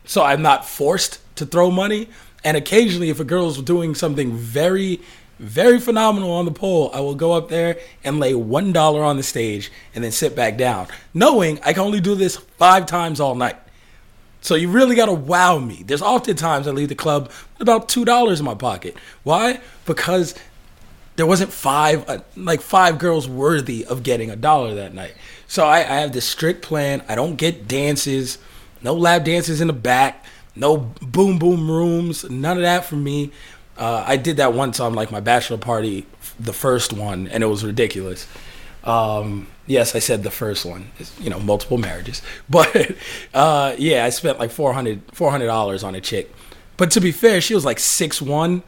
so I'm not forced to throw money. And occasionally, if a girl's doing something very very phenomenal on the pole. I will go up there and lay one dollar on the stage and then sit back down, knowing I can only do this five times all night. So you really got to wow me. There's often times I leave the club with about two dollars in my pocket. Why? Because there wasn't five uh, like five girls worthy of getting a dollar that night. So I, I have this strict plan. I don't get dances, no lap dances in the back, no boom boom rooms, none of that for me. Uh, I did that once on like my bachelor party, the first one, and it was ridiculous. Um, yes, I said the first one. It's, you know, multiple marriages, but uh, yeah, I spent like 400 dollars on a chick. But to be fair, she was like six one,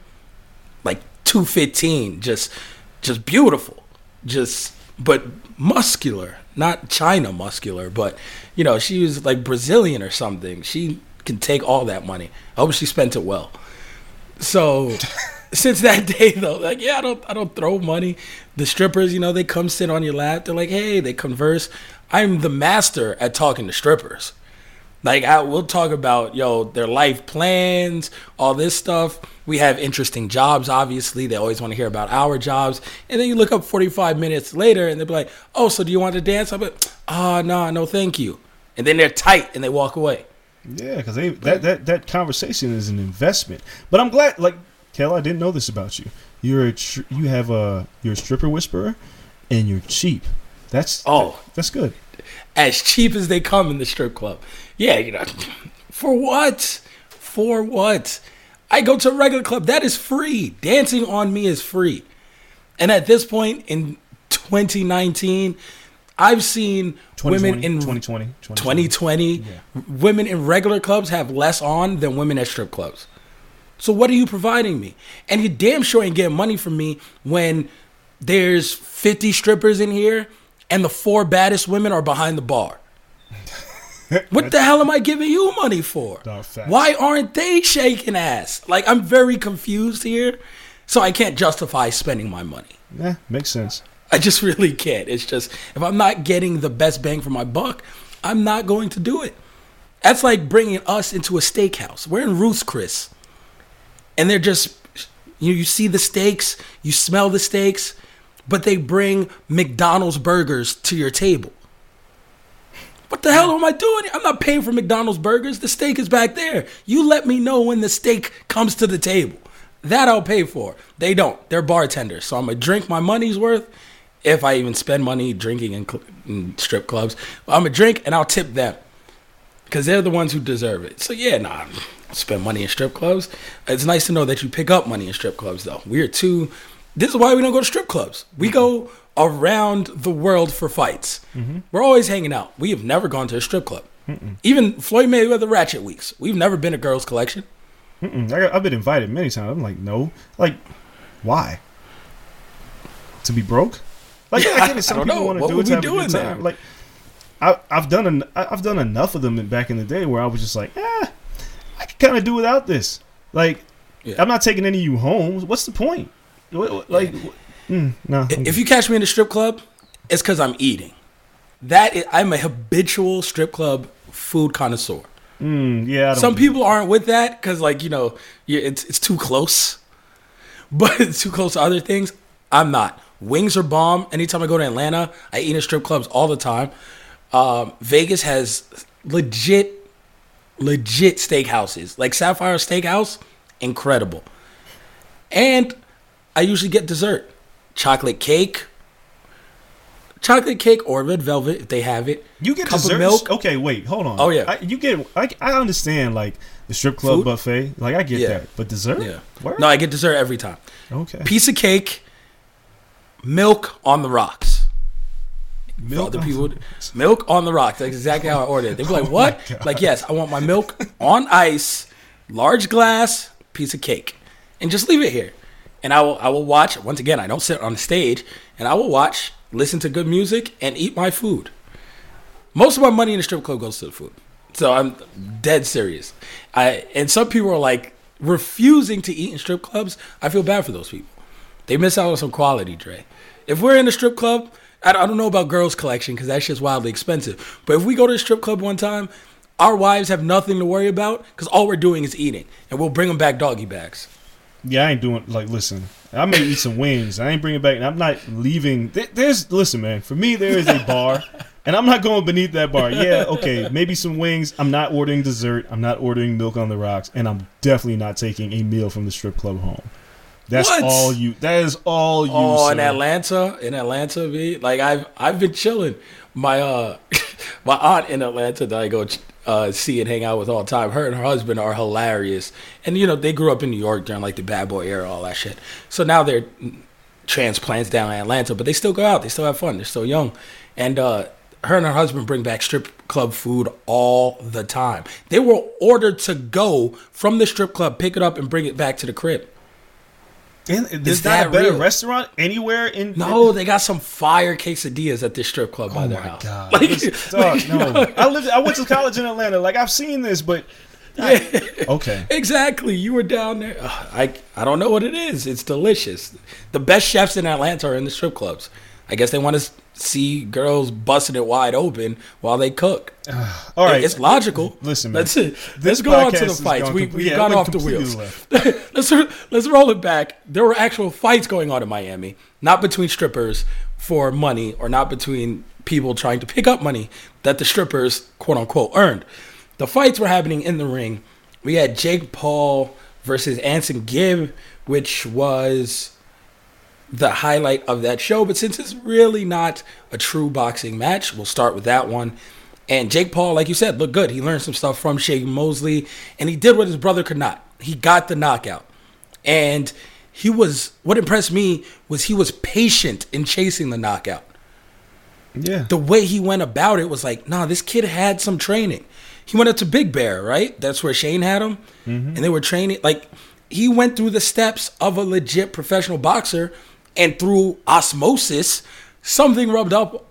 like two fifteen, just just beautiful, just but muscular, not China muscular, but you know, she was like Brazilian or something. She can take all that money. I hope she spent it well. So since that day though, like yeah, I don't I don't throw money. The strippers, you know, they come sit on your lap. They're like, hey, they converse. I'm the master at talking to strippers. Like I, we'll talk about yo their life plans, all this stuff. We have interesting jobs. Obviously, they always want to hear about our jobs. And then you look up 45 minutes later, and they'll be like, "Oh, so do you want to dance?" I'm like, "Ah, no, no, thank you." And then they're tight and they walk away. Yeah, because they that, that that conversation is an investment. But I'm glad, like, Kel, I didn't know this about you. You're a tr- you have a you're a stripper whisperer, and you're cheap. That's Oh. that's good. as cheap as they come in the strip club. Yeah, you know, for what? For what? I go to a regular club. That is free. Dancing on me is free. And at this point in 2019, I've seen 2020, women in 2020, 2020, women in regular clubs have less on than women at strip clubs. So what are you providing me? And you damn sure ain't getting money from me when there's 50 strippers in here and the four baddest women are behind the bar. What the hell am I giving you money for? Why aren't they shaking ass? Like I'm very confused here. So I can't justify spending my money. Yeah, makes sense. I just really can't. It's just if I'm not getting the best bang for my buck, I'm not going to do it. That's like bringing us into a steakhouse. We're in Ruth's Chris, and they're just you. You see the steaks, you smell the steaks, but they bring McDonald's burgers to your table. What the hell am I doing? I'm not paying for McDonald's burgers. The steak is back there. You let me know when the steak comes to the table. That I'll pay for. They don't. They're bartenders. So I'm going to drink my money's worth if I even spend money drinking in, cl- in strip clubs. I'm to drink and I'll tip them because they're the ones who deserve it. So yeah, nah, spend money in strip clubs. It's nice to know that you pick up money in strip clubs, though. We're too. This is why we don't go to strip clubs. We go around the world for fights. Mm-hmm. We're always hanging out. We have never gone to a strip club. Even Floyd Mayweather Ratchet Weeks. We've never been a girls' collection. Mm-mm. I I've been invited many times. I'm like, no, like, why? To be broke? Like, Yeah, I get it. Some people want to do it we to have a do there? time. Like, I, I've done an, I've done enough of them back in the day where I was just like, eh, I can kind of do without this. Like, Yeah. I'm not taking any of you home. What's the point? What- what- Like, mm, no. I'm If you catch me in a strip club, it's because I'm eating. That is, I'm a habitual strip club food connoisseur. Mm, yeah, Some people aren't with that because, like, you know, it's it's too close. But it's too close to other things. I'm not. Wings are bomb. Anytime I go to Atlanta, I eat in strip clubs all the time. Um, Vegas has legit, legit steakhouses. Like Sapphire Steakhouse, incredible. And I usually get dessert, chocolate cake, chocolate cake or red velvet if they have it. You get Cup of desserts? milk. Okay, wait, hold on. Oh, yeah. I, you get. I, I understand like the strip club Food? buffet. Like I get Yeah. that, but dessert? Yeah. Word? No, I get dessert every time. Okay. piece of cake, milk on the rocks. Milk other on- people, milk on the rocks. That's exactly how I ordered it. They'd be like, Oh "What?" God. Like, yes, I want my milk on ice, large glass, piece of cake, and just leave it here. And I will, I will watch. Once again, I don't sit on the stage, and I will watch, listen to good music, and eat my food. Most of my money in the strip club goes to the food. So I'm dead serious. I and some people are like refusing to eat in strip clubs. I feel bad for those people. They miss out on some quality, Dre. If we're in a strip club, I don't know about girls collection because that shit's wildly expensive. But if we go to a strip club one time, our wives have nothing to worry about because all we're doing is eating, and we'll bring them back doggy bags. Yeah, I ain't doing like. Listen, I may eat some wings. I ain't bringing back. I'm not leaving. There's listen, man. For me, there is a bar, and I'm not going beneath that bar. Yeah, okay, maybe some wings. I'm not ordering dessert. I'm not ordering milk on the rocks, and I'm definitely not taking a meal from the strip club home. That's What? all you. That is all you. Oh, in. Atlanta, in Atlanta, V, like I've I've been chilling. My uh, my aunt in Atlanta that I go uh, see and hang out with all the time. Her and her husband are hilarious, and you know they grew up in New York during like the bad boy era, all that shit. So now they're transplants down in Atlanta, but they still go out. They still have fun. They're still young, and uh, her and her husband bring back strip club food all the time. They were ordered to go from the strip club, pick it up, and bring it back to the crib. And there's Is not a better real? restaurant anywhere in. No, they got some fire quesadillas at this strip club by Oh their house. god! Like, Listen, dog, no, I lived. I went to college in Atlanta. Like I've seen this, but okay. exactly. You were down there. Ugh, I I don't know what it is. It's delicious. The best chefs in Atlanta are in the strip clubs. I guess they want to see girls busting it wide open while they cook. All right, it's logical. Listen, man. let's let's go on to the fights. We we yeah, got off the wheels. let's let's roll it back. There were actual fights going on in Miami, not between strippers for money or not between people trying to pick up money that the strippers quote unquote earned. The fights were happening in the ring. We had Jake Paul versus AnEsonGib, which was the highlight of that show. But since it's really not a true boxing match, we'll start with that one. And Jake Paul, like you said, looked good. He learned some stuff from Shane Mosley, and he did what his brother could not. He got the knockout. And he was, what impressed me was he was patient in chasing the knockout. Yeah. The way he went about it was like, nah, this kid had some training. He went up to Big Bear, right? That's where Shane had him. Mm-hmm. And they were training. Like, he went through the steps of a legit professional boxer, and through osmosis, something rubbed up,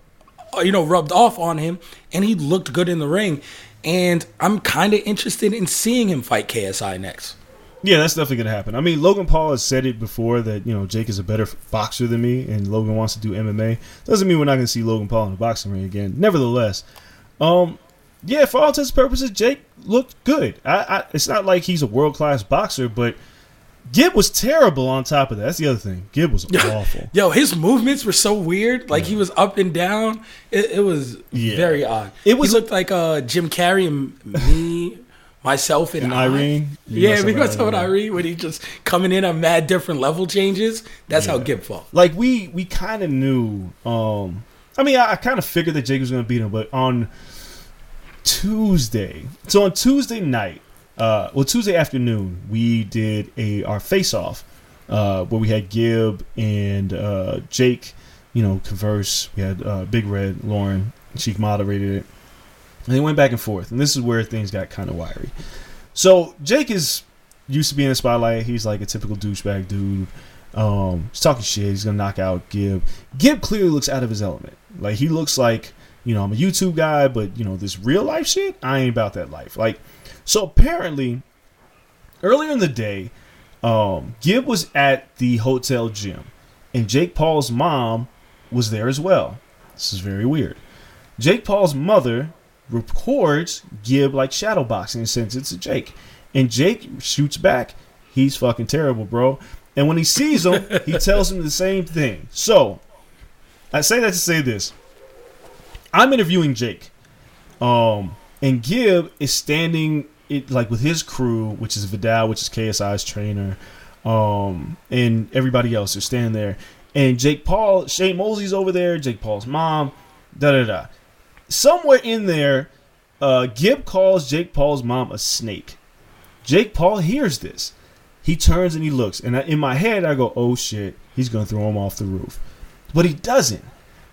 uh, you know, rubbed off on him, and he looked good in the ring. And I'm kind of interested in seeing him fight KSI next. Yeah, that's definitely gonna happen. I mean, Logan Paul has said it before that you know Jake is a better boxer than me, and Logan wants to do MMA. Doesn't mean we're not gonna see Logan Paul in the boxing ring again. Nevertheless, um, yeah, for all intents and purposes, Jake looked good. I, I it's not like he's a world class boxer, but Gib was terrible. On top of that, that's the other thing. Gib was awful. Yo, his movements were so weird. Like he was up and down. It, it was Yeah. very odd. It was- He looked like uh, Jim Carrey and me, myself, and, And I. Irene? Yeah, Myself me, myself, and Irene. When he just coming in on mad different level changes. That's how Yeah. Gib fought. like we we kind of knew. Um, I mean, I, I kind of figured that Jake was going to beat him, but on Tuesday, so on Tuesday night, uh, well Tuesday afternoon, we did a our face off uh, where we had Gib and uh, Jake, you know, converse. We had uh, Big Red, Lauren, she moderated it, and they went back and forth. And this is where things got kind of wiry. So Jake is used to be in the spotlight. He's like a typical douchebag dude. Um, he's talking shit. He's gonna knock out Gib. Gib clearly looks out of his element. Like he looks like, you know, I'm a YouTube guy, but you know, this real life shit, I ain't about that life. Like, so apparently, earlier in the day, um, Gib was at the hotel gym, and Jake Paul's mom was there as well. This is very weird. Jake Paul's mother records Gib like shadowboxing and sends it to Jake. And Jake shoots back. He's fucking terrible, bro. And when he sees him, he tells him the same thing. So, I say that to say this. I'm interviewing Jake. Um, and Gib is standing it like with his crew, which is Viddal, which is KSI's trainer, um, and everybody else is standing there. And Jake Paul, Shane Mosley's over there, Jake Paul's mom, da da da. Somewhere in there, uh, Gib calls Jake Paul's mom a snake. Jake Paul hears this. He turns and he looks, and I, in my head I go, "Oh shit, he's gonna throw him off the roof," but he doesn't.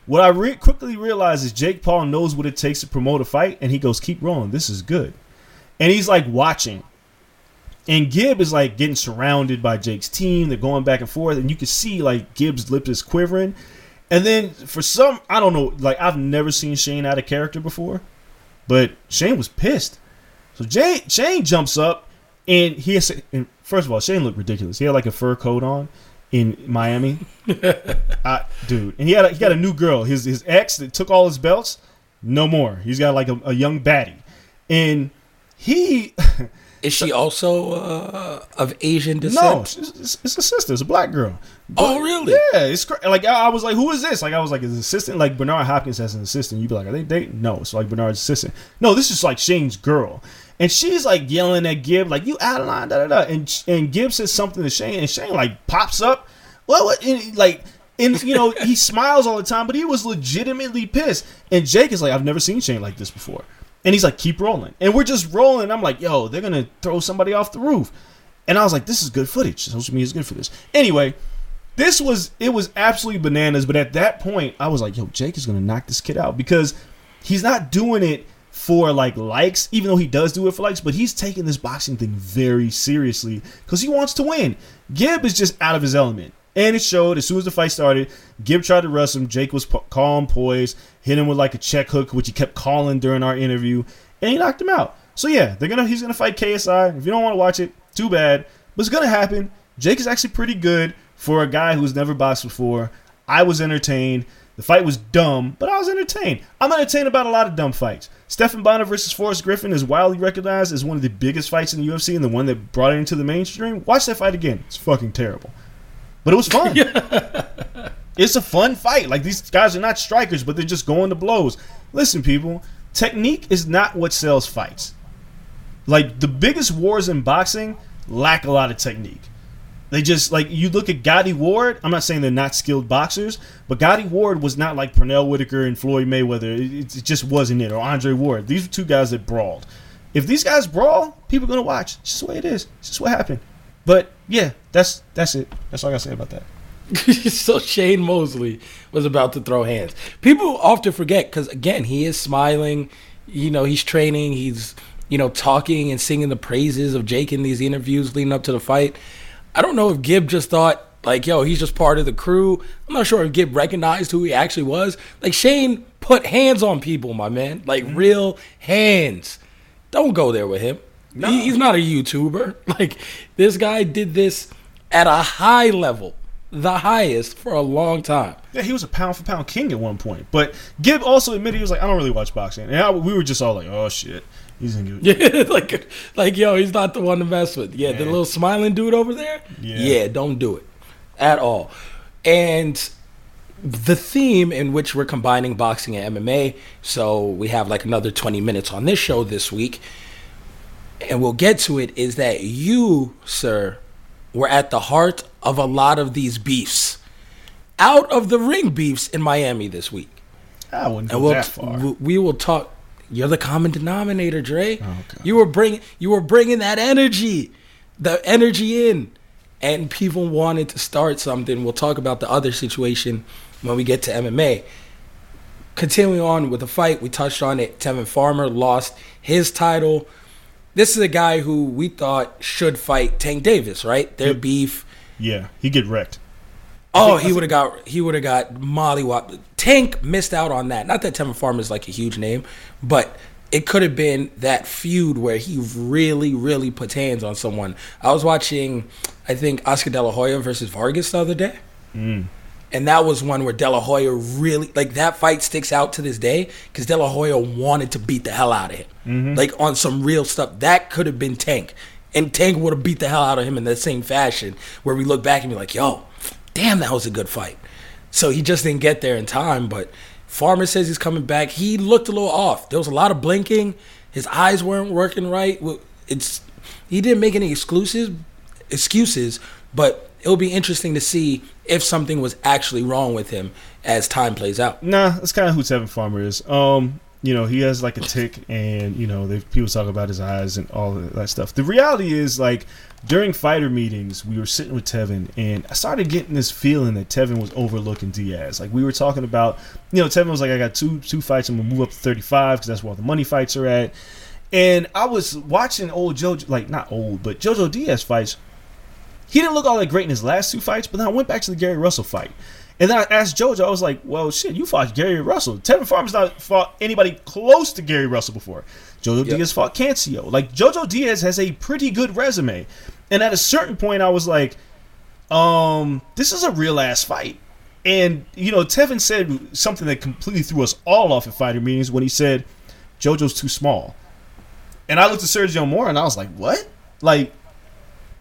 What I re- quickly realize is Jake Paul knows what it takes to promote a fight, and he goes, "Keep rolling, this is good," and he's like watching. And Gib is like getting surrounded by Jake's team. They're going back and forth, and you can see like Gib's lip is quivering. And then for some, I don't know, like I've never seen Shane out of character before, but Shane was pissed. So Jay, Shane jumps up, and he has. And first of all, Shane looked ridiculous. He had like a fur coat on in Miami, I, dude. And he had a, he got a new girl. His his ex that took all his belts, no more. He's got like a, a young baddie, and he. Is she also uh, of Asian descent? No, it's, a sister. It's a black girl. Oh, really? Yeah, it's cra- like I I was like, who is this? Like I was like, is his assistant. Like Bernard Hopkins has an assistant. You'd be like, are they dating? No, it's like Bernard's assistant. No, this is like Shane's girl, and she's like yelling at Gib, like you out of line, da da da. And and Gib says something to Shane, and Shane like pops up. What? what and, like. And you know he smiles all the time, but he was legitimately pissed. And Jake is like, "I've never seen Shane like this before." And he's like, "Keep rolling." And we're just rolling. I'm like, "Yo, they're gonna throw somebody off the roof." And I was like, "This is good footage. Social media is good for this." Anyway, this was it was absolutely bananas. But at that point, I was like, "Yo, Jake is gonna knock this kid out because he's not doing it for like likes, even though he does do it for likes. But he's taking this boxing thing very seriously because he wants to win. Gib is just out of his element." And it showed as soon as the fight started. Gib tried to wrestle him. Jake was po- calm, poised, hit him with like a check hook, which he kept calling during our interview, and he knocked him out. So yeah, they're gonna he's gonna fight KSI. If you don't want to watch it, too bad, but it's gonna happen. Jake is actually pretty good for a guy who's never boxed before. I was entertained. The fight was dumb, but I was entertained. I'm entertained about a lot of dumb fights. Stephan Bonnar versus Forrest Griffin is widely recognized as one of the biggest fights in the UFC and the one that brought it into the mainstream. Watch that fight again. It's fucking terrible. But it was fun. it's a fun fight. Like these guys are not strikers, but they're just going to blows. Listen, people, technique is not what sells fights. Like the biggest wars in boxing lack a lot of technique. They just like you look at Gatti Ward. I'm not saying they're not skilled boxers, but Gatti Ward was not like Pernell Whitaker and Floyd Mayweather. It, it just wasn't it. Or Andre Ward. These are two guys that brawled. If these guys brawl, people are gonna watch. It's just the way it is. It's just what happened. But yeah, that's that's it. That's all I gotta say about that. so Shane Mosley was about to throw hands. People often forget because again, he is smiling. You know, he's training. He's you know talking and singing the praises of Jake in these interviews leading up to the fight. I don't know if Gib just thought like, yo, he's just part of the crew. I'm not sure if Gib recognized who he actually was. Like Shane put hands on people, my man, like Mm-hmm. real hands. Don't go there with him. He- he's not a YouTuber. Like this guy did this at a high level, the highest for a long time. Yeah, he was a pound for pound king at one point. But Gib also admitted he was like, I don't really watch boxing, and I, we were just all like, oh shit, he's in good. Yeah, like, like yo, he's not the one to mess with. Yeah, the little smiling dude over there. Yeah. Yeah. don't do it at all. And the theme in which we're combining boxing and MMA, so we have like another 20 minutes on this show this week, and we'll get to it, is that you, sir, were at the heart of a lot of these beefs. Out of the ring beefs in Miami this week. I wouldn't go we'll, that far. we- will talk. You're the common denominator, Dre. Oh, God. You were bringing you were bringing that energy, the energy in, and people wanted to start something. We'll talk about the other situation when we get to MMA. Continuing on with the fight, we touched on it. Tevin Farmer lost his title. This is a guy who we thought should fight Tank Davis, right? Their Yeah. beef. yeah, he get wrecked. Oh, he would have got he would have got mollywop. Tank missed out on that. Not that Tevin Farmer is like a huge name, but it could have been that feud where he really, really puts hands on someone. I was watching, I think Oscar De La Hoya versus Vargas the other day, Mm. And that was one where De La Hoya really like that fight sticks out to this day because De La Hoya wanted to beat the hell out of him, Mm-hmm. like on some real stuff. That could have been Tank, and Tank would have beat the hell out of him in that same fashion. Where we look back and be like, "Yo, damn, that was a good fight." So he just didn't get there in time. But Farmer says he's coming back. He looked a little off. There was a lot of blinking. His eyes weren't working right. It's he didn't make any exclusives excuses, but it'll be interesting to see if something was actually wrong with him as time plays out. Nah, that's kind of who Tevin Farmer is. Um, you know, he has like a tick, and you know, they, people talk about his eyes and all that stuff. The reality is, like during fighter meetings, we were sitting with Tevin, and I started getting this feeling that Tevin was overlooking Diaz. Like we were talking about, you know, Tevin was like, "I got two two fights. I'm gonna move up to 35 because that's where all the money fights are at." And I was watching old Jojo, like not old, but Jojo Diaz fights. He didn't look all that great in his last two fights, but then I went back to the Gary Russell fight. And then I asked Jojo, I was like, well, shit, you fought Gary Russell. Tevin Farmer's not fought anybody close to Gary Russell before. Jojo Yep. Diaz fought Cancio. Like, Jojo Diaz has a pretty good resume. And at a certain point, I was like, um, this is a real ass fight. And, you know, Tevin said something that completely threw us all off at fighter meetings when he said, Jojo's too small. And I looked at Sergio Mora and I was like, what? Like,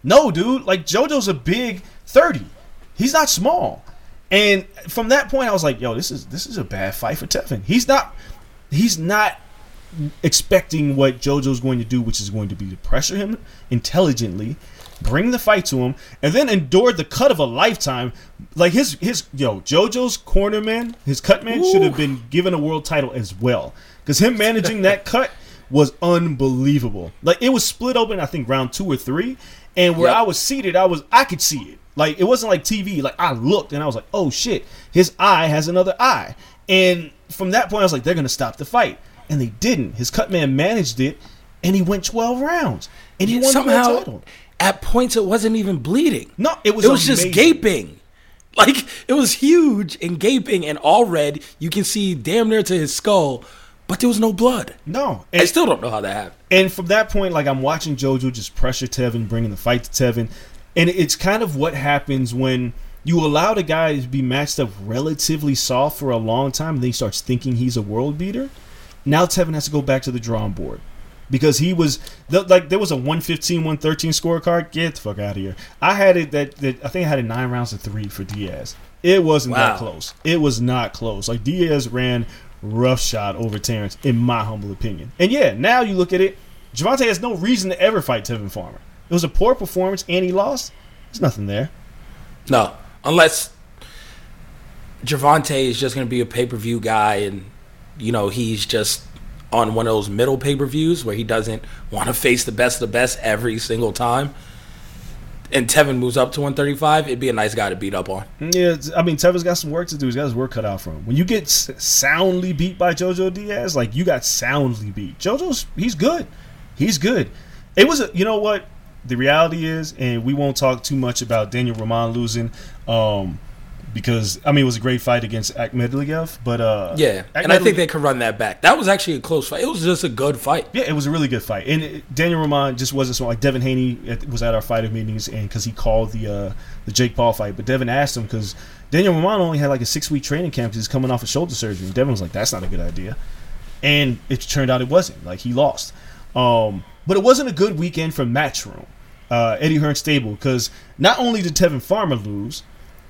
no, dude. Like JoJo's a big thirty. He's not small. And from that point, I was like, yo, this is this is a bad fight for Tevin. He's not he's not expecting what JoJo's going to do, which is going to be to pressure him intelligently, bring the fight to him, and then endure the cut of a lifetime. Like his his yo, JoJo's corner man, his cut man should have been given a world title as well. Because him managing that cut was unbelievable. Like it was split open, I think round two or three, and where Yep. I was seated, I was I could see it. Like it wasn't like TV. Like I looked and I was like, oh shit, his eye has another eye. And from that point, I was like, they're gonna stop the fight, and they didn't. His cut man managed it, and he went twelve rounds, and he won the Somehow, title. at points, it wasn't even bleeding. No, it was it was just gaping. Like it was huge and gaping and all red. You can see damn near to his skull, but there was no blood. No, and, I still don't know how that happened. and from that point, like I'm watching JoJo just pressure Tevin, bringing the fight to Tevin, and it's kind of what happens when You allow the guy to be matched up relatively soft for a long time, and then he starts thinking he's a world beater. Now Tevin has to go back to the drawing board because he was the, like there was a 115 113 scorecard get the fuck out of here i had it that, that i think i had it nine rounds of three for diaz it wasn't Wow. that close it was not close like diaz ran roughshod over terrence in my humble opinion. And yeah now you look at it Gervonta has no reason to ever fight tevin farmer. It was a poor performance and he lost. There's nothing there. No, unless Gervonta is just going to be a pay per view guy, and you know he's just on one of those middle pay per views where he doesn't want to face the best of the best every single time. And Tevin moves up to 135. It'd be a nice guy to beat up on. Yeah, I mean, Tevin's got some work to do. He's got his work cut out for him. When you get soundly beat by JoJo Diaz, like you got soundly beat. JoJo's he's good. He's good. It was a, you know what the reality is, and we won't talk too much about Daniel Roman losing, um, because I mean it was a great fight against Akhmadaliev, but uh, Yeah, and I think they could run that back. That was actually a close fight. It was just a good fight. Yeah, it was a really good fight, and it, Daniel Roman just wasn't smart. Like Devin Haney was at our fighter meetings, and because he called the uh, the Jake Paul fight, but Devin asked him because Daniel Roman only had like a six week training camp because he's coming off of shoulder surgery. And Devin was like, "That's not a good idea," and it turned out it wasn't. Like he lost, um, but it wasn't a good weekend for Matchroom, uh, Eddie Hearn stable, because not only did Tevin Farmer lose,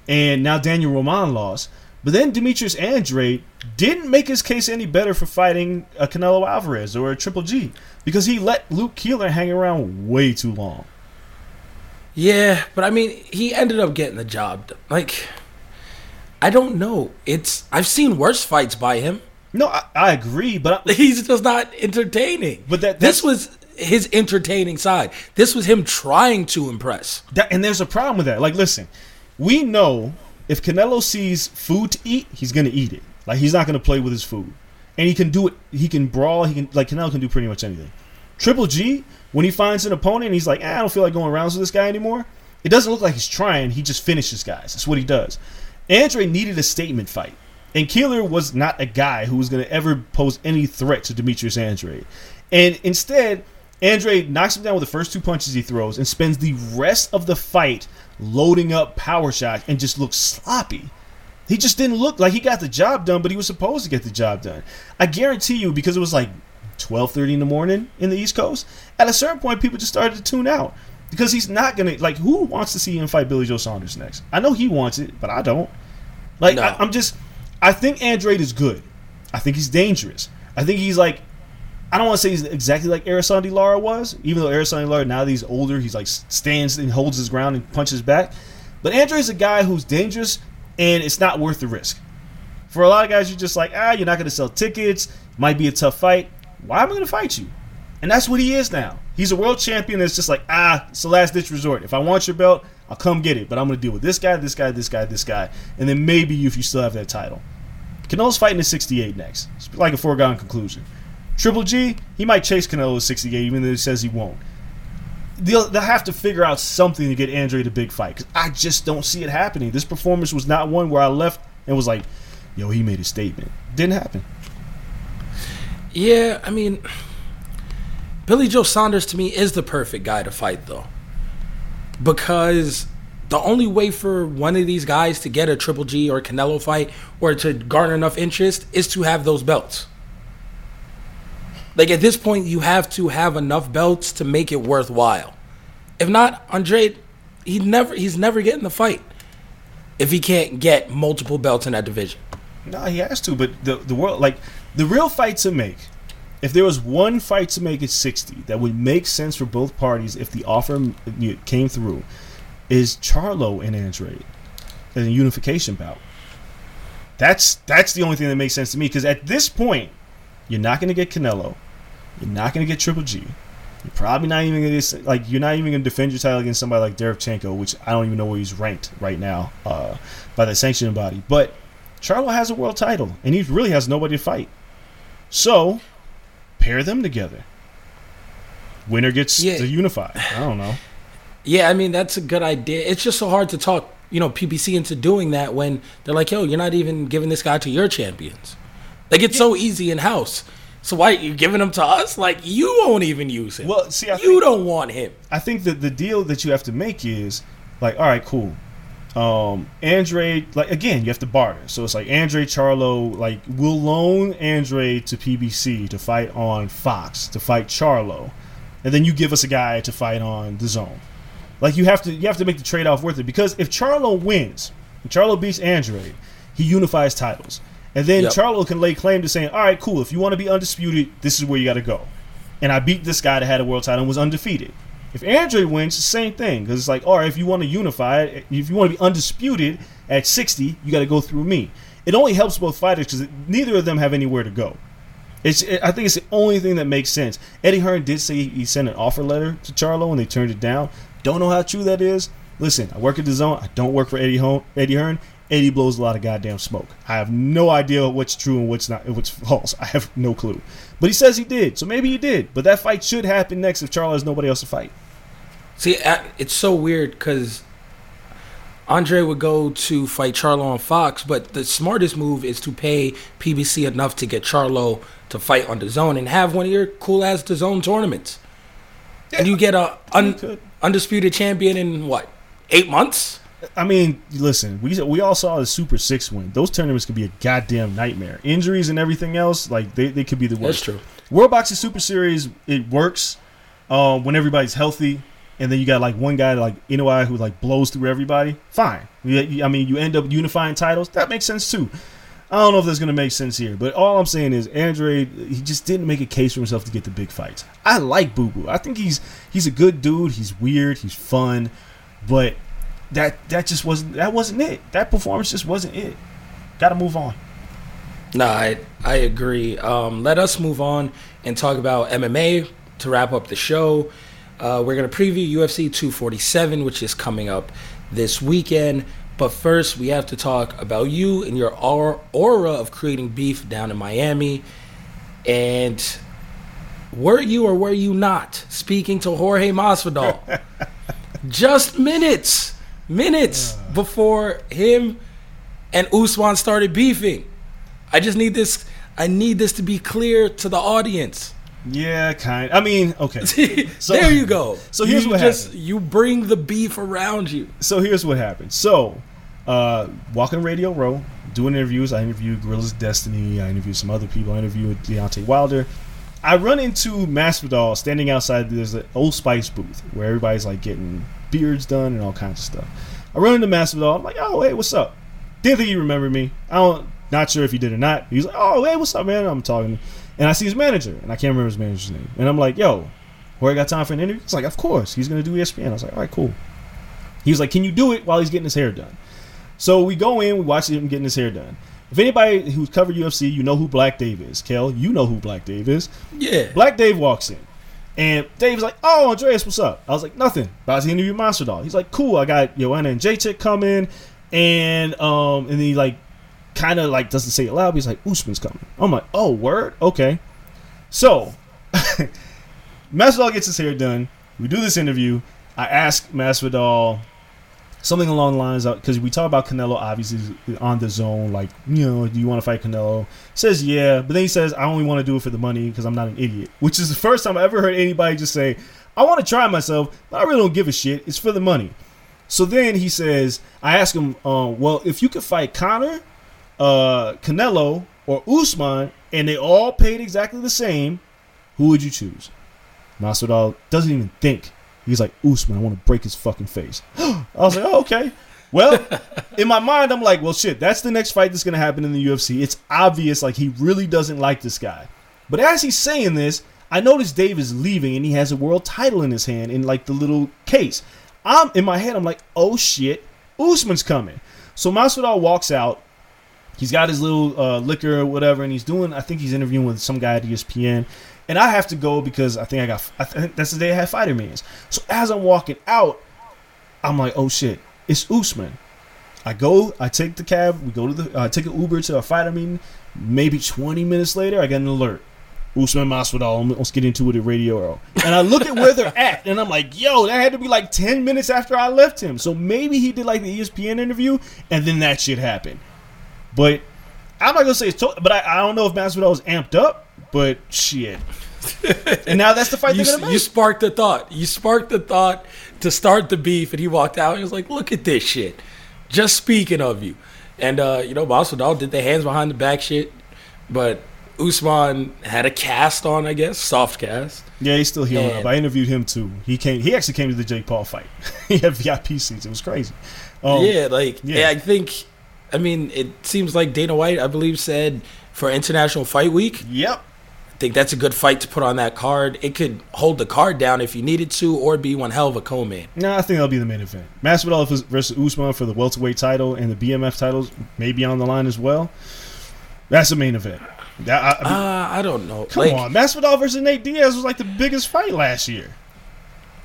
and now Daniel Roman lost. But then Demetrius Andrade didn't make his case any better for fighting a Canelo Alvarez or a Triple G because he let Luke Keeler hang around way too long. Yeah, but I mean, he ended up getting the job. Like, I don't know. It's I've seen worse fights by him. No, I, I agree, but I, He's just not entertaining. But that- this was his entertaining side. This was him trying to impress. that, and there's a problem with that. Like, listen, we know if Canelo sees food to eat, he's gonna eat it. Like, he's not gonna play with his food, and he can do it. He can brawl. He can like Canelo can do pretty much anything. Triple G, when he finds an opponent, and he's like, ah, I don't feel like going rounds with this guy anymore. It doesn't look like he's trying. He just finishes guys. That's what he does. Andre needed a statement fight. And Keeler was not a guy who was going to ever pose any threat to Demetrius Andrade. And instead, Andrade knocks him down with the first two punches he throws and spends the rest of the fight loading up power shots and just looks sloppy. He just didn't look like he got the job done, but he was supposed to get the job done. I guarantee you, because it was like 12:30 in the morning in the East Coast, at a certain point, people just started to tune out because he's not gonna like. Who wants to see him fight Billy Joe Saunders next? I know he wants it, but I don't. Like No. I, I'm just, I think Andrade is good. I think he's dangerous. I think he's like, I don't want to say he's exactly like Erislandy Lara was, even though Erislandy Lara now that he's older, he's like stands and holds his ground and punches back. But Andrade's a guy who's dangerous, and it's not worth the risk. For a lot of guys, you're just like, ah, you're not going to sell tickets. Might be a tough fight. Why am I going to fight you? And that's what he is now. He's a world champion that's just like, ah, it's the last ditch resort. If I want your belt, I'll come get it. But I'm going to deal with this guy, this guy, this guy, this guy. And then maybe you if you still have that title. Canelo's fighting at 68 next. It's like a foregone conclusion. Triple G, he might chase Canelo at 68, even though he says he won't. They'll, they'll have to figure out something to get Andre the big fight because I just don't see it happening. This performance was not one where I left and was like, yo, he made a statement. Didn't happen. Yeah, I mean, Billy Joe Saunders to me is the perfect guy to fight, though. Because the only way for one of these guys to get a Triple G or Canelo fight or to garner enough interest is to have those belts. Like at this point, you have to have enough belts to make it worthwhile. If not, Andre, he never he's never getting the fight if he can't get multiple belts in that division. No, he has to. But the the world, like the real fight to make, if there was one fight to make at sixty that would make sense for both parties if the offer came through, is Charlo and Andrade in a unification bout. That's that's the only thing that makes sense to me because at this point, you're not going to get Canelo, you're not going to get Triple G. You're probably not even going to like you're not even going to defend your title against somebody like Derevchenko, which I don't even know where he's ranked right now uh, by the sanctioning body. But Charlo has a world title, and he really has nobody to fight. So, pair them together. Winner gets Yeah. to unify. I don't know. Yeah, I mean that's a good idea. It's just so hard to talk, you know, PBC into doing that when they're like, "Yo, you're not even giving this guy to your champions." Like it's so easy in house. So why you giving him to us? Like you won't even use him. Well, see, I you think- don't want him. I think that the deal that you have to make is like, all right, cool. Um, Andre, like again, you have to barter. So it's like Andre Charlo, like we'll loan Andre to PBC to fight on Fox to fight Charlo, and then you give us a guy to fight on the DAZN. Like you have to, you have to make the trade off worth it because if Charlo wins, if Charlo beats Andre, he unifies titles, and then Yep. Charlo can lay claim to saying, "All right, cool. If you want to be undisputed, this is where you got to go." And I beat this guy that had a world title and was undefeated. If Andre wins, the same thing because it's like, all right, if you want to unify it, if you want to be undisputed at 60, you got to go through me. It only helps both fighters because neither of them have anywhere to go. It's, I think it's the only thing that makes sense. Eddie Hearn did say he sent an offer letter to Charlo and they turned it down. Don't know how true that is. Listen, I work at the DAZN. I don't work for Eddie. Eddie Hearn. Eddie blows a lot of goddamn smoke. I have no idea what's true and what's not, what's false. I have no clue. But he says he did, so maybe he did. But that fight should happen next if Charlo has nobody else to fight. See, it's so weird because Andrade would go to fight Charlo on Fox, but the smartest move is to pay PBC enough to get Charlo to fight on DAZN and have one of your cool ass DAZN tournaments. And you get a un- undisputed champion in what eight months? I mean, listen, we we all saw the Super Six win. Those tournaments could be a goddamn nightmare. Injuries and everything else, like they, they could be the worst. That's true. World Boxing Super Series, it works um, when everybody's healthy, and then you got like one guy like Inoue who like blows through everybody. Fine. You- I mean, you end up unifying titles. That makes sense too. I don't know if that's gonna make sense here, but all I'm saying is Andrade, he just didn't make a case for himself to get the big fights. I like Boo Boo. I think he's he's a good dude. He's weird. He's fun, but that that just wasn't that wasn't it. That performance just wasn't it. Got to move on. No, I I agree. Um, let us move on and talk about MMA to wrap up the show. Uh, we're gonna preview UFC 247, which is coming up this weekend. But first, we have to talk about you and your aura of creating beef down in Miami. And were you or were you not speaking to Jorge Masvidal? Just minutes, minutes before him and Usman started beefing. I just need this. I need this to be clear to the audience. Yeah, kind. I mean, okay. So- there you go. so here's you what just happened. you bring the beef around you. so here's what happened. So, uh, walking Radio Row, doing interviews. I interviewed Gorilla's Destiny. I interviewed some other people. I interviewed Deontay Wilder. I run into Masvidal standing outside. There's an Old Spice booth where everybody's like getting beards done and all kinds of stuff. I run into Masvidal. I'm like, oh hey, what's up? Didn't think he remembered me. I don't. Not sure if he did or not. He's like, oh hey, what's up, man? I'm talking, and I see his manager, and I can't remember his manager's name. And I'm like, yo, where Jorge got time for an interview? He's like, of course. He's gonna do E ESPN. I was like, all right, cool. He was like, "Can you do it while he's getting his hair done?" So we go in, we watch him getting his hair done. If anybody who's covered UFC, you know who Black Dave is. Kel, you know who Black Dave is. Yeah. Black Dave walks in, and Dave's like, "Oh, Andreas, what's up?" I was like, "Nothing." About to interview Monster Dog. He's like, "Cool, I got Joanna Jedrzejczyk coming," and um, and he like, kind of like doesn't say it loud. He's like, "Usman's coming." I'm like, "Oh, word, okay." So, Masvidal gets his hair done. We do this interview. I ask Masvidal something along the lines of because we talk about Canelo obviously on DAZN, like you know, do you want to fight Canelo? Says yeah, but then he says I only want to do it for the money because I'm not an idiot, which is the first time I ever heard anybody just say I want to try myself, but I really don't give a shit. It's for the money. So then he says, I ask him, uh, well, if you could fight Conor, uh, Canelo, or Usman, and they all paid exactly the same, who would you choose? Masvidal doesn't even think. He's like, Usman, I want to break his fucking face. I was like, oh, okay. Well, in my mind, I'm like, well, shit, that's the next fight that's going to happen in the UFC. It's obvious, like, he really doesn't like this guy. But as he's saying this, I notice Dave is leaving and he has a world title in his hand in, like, the little case. I'm in my head, I'm like, oh, shit, Usman's coming. So Masvidal walks out. He's got his little uh, liquor or whatever, and he's doing. I think he's interviewing with some guy at ESPN, and I have to go because I think I got. I think that's the day I had fighter meetings. So as I'm walking out, I'm like, oh shit, it's Usman. I go, I take the cab, we go to the, uh, take an Uber to a fighter meeting. Maybe 20 minutes later, I get an alert. Usman Masvidal, let's get into it at Radio. And I look at where they're at, and I'm like, yo, that had to be like 10 minutes after I left him. So maybe he did like the ESPN interview, and then that shit happened. But I'm not gonna say it's to- but I, I don't know if Masvidal was amped up, but shit. and now that's the fight You, they're gonna you sparked the thought. You sparked the thought to start the beef, and he walked out. And He was like, "Look at this shit." just speaking of you. And uh, you know, Masvidal did the hands behind the back shit, but Usman had a cast on, I guess, soft cast. Yeah, he's still healing up. I interviewed him too. He came. He actually came to the Jake Paul fight. he had VIP seats. It was crazy. Um, yeah, like yeah. yeah. I think. I mean, it seems like Dana White, I believe, said for International Fight Week. Yep. I think that's a good fight to put on that card. It could hold the card down if you needed to, or be one hell of a co-main. No, I think that'll be the main event. Masvidal versus- Usman for the welterweight title and the BMF titles may be on the line as well. That's the main event. That- I- I mean, Uh, I don't know. come Like, on, Masvidal versus Nate Diaz was like the biggest fight last year.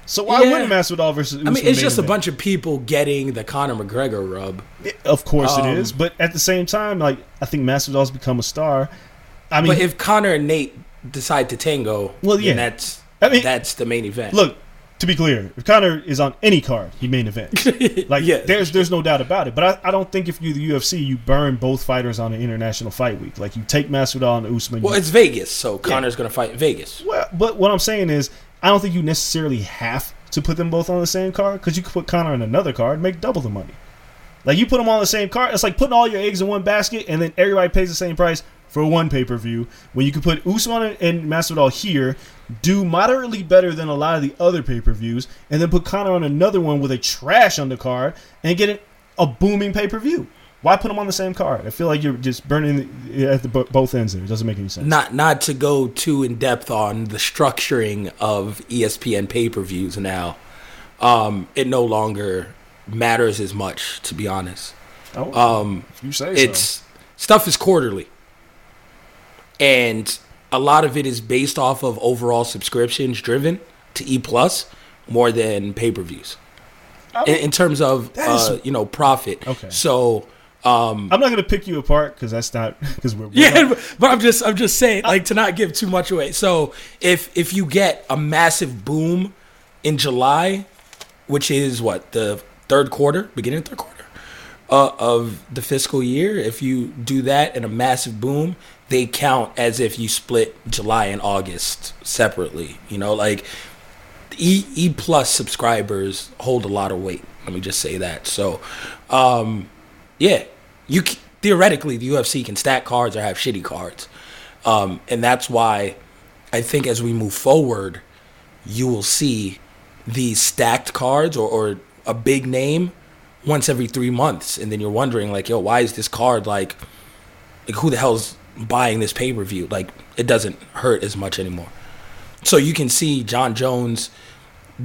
So why Yeah. wouldn't Masvidal versus Usman? I mean, it's just a bunch of people getting the Conor McGregor rub. Of course Um, it is, but at the same time, like I think Masvidal's become a star. I mean, But if Conor and Nate decide to tango, Well, then yeah. that's I mean- that's the main event. look, to be clear, if Conor is on any card, he main event. Like Yeah. there's there's no doubt about it. But I, I don't think if you're the UFC, you burn both fighters on an international fight week. Like you take Masvidal and Usman. well, you- it's Vegas, so Conor's gonna fight Vegas. well, but what I'm saying is, I don't think you necessarily have to put them both on the same card because you could put Conor on another card, and make double the money. Like you put them on the same card, it's like putting all your eggs in one basket, and then everybody pays the same price for one pay per view. When you could put Usman and Masvidal here, do moderately better than a lot of the other pay per views, and then put Conor on another one with a trash undercard and get it, a booming pay per view. Why put them on the same card? I feel like you're just burning at the, both ends there. It doesn't make any sense. Not not to go too in depth on the structuring of ESPN pay per views now. Um, it no longer matters as much, to be honest. Oh, Um, you say it's stuff is quarterly and a lot of it is based off of overall subscriptions driven to e plus more than pay-per-views in, in terms of That is- uh, you know profit Okay. so um I'm not gonna pick you apart because that's not because we're, we're yeah, not- but- but I'm just I'm just saying like to not give too much away. So if if you get a massive boom in July, which is what the third quarter, beginning of third quarter uh, of the fiscal year, if you do that and a massive boom, they count as if you split July and August separately. You know, like E E plus subscribers hold a lot of weight. Let me just say that. So, um, yeah, you theoretically the UFC can stack cards or have shitty cards, um, and that's why I think as we move forward, you will see these stacked cards or, or a big name once every three months, and then you're wondering like, yo, why is this card like, like who the hell's buying this pay per view? Like, it doesn't hurt as much anymore. So you can see Jon Jones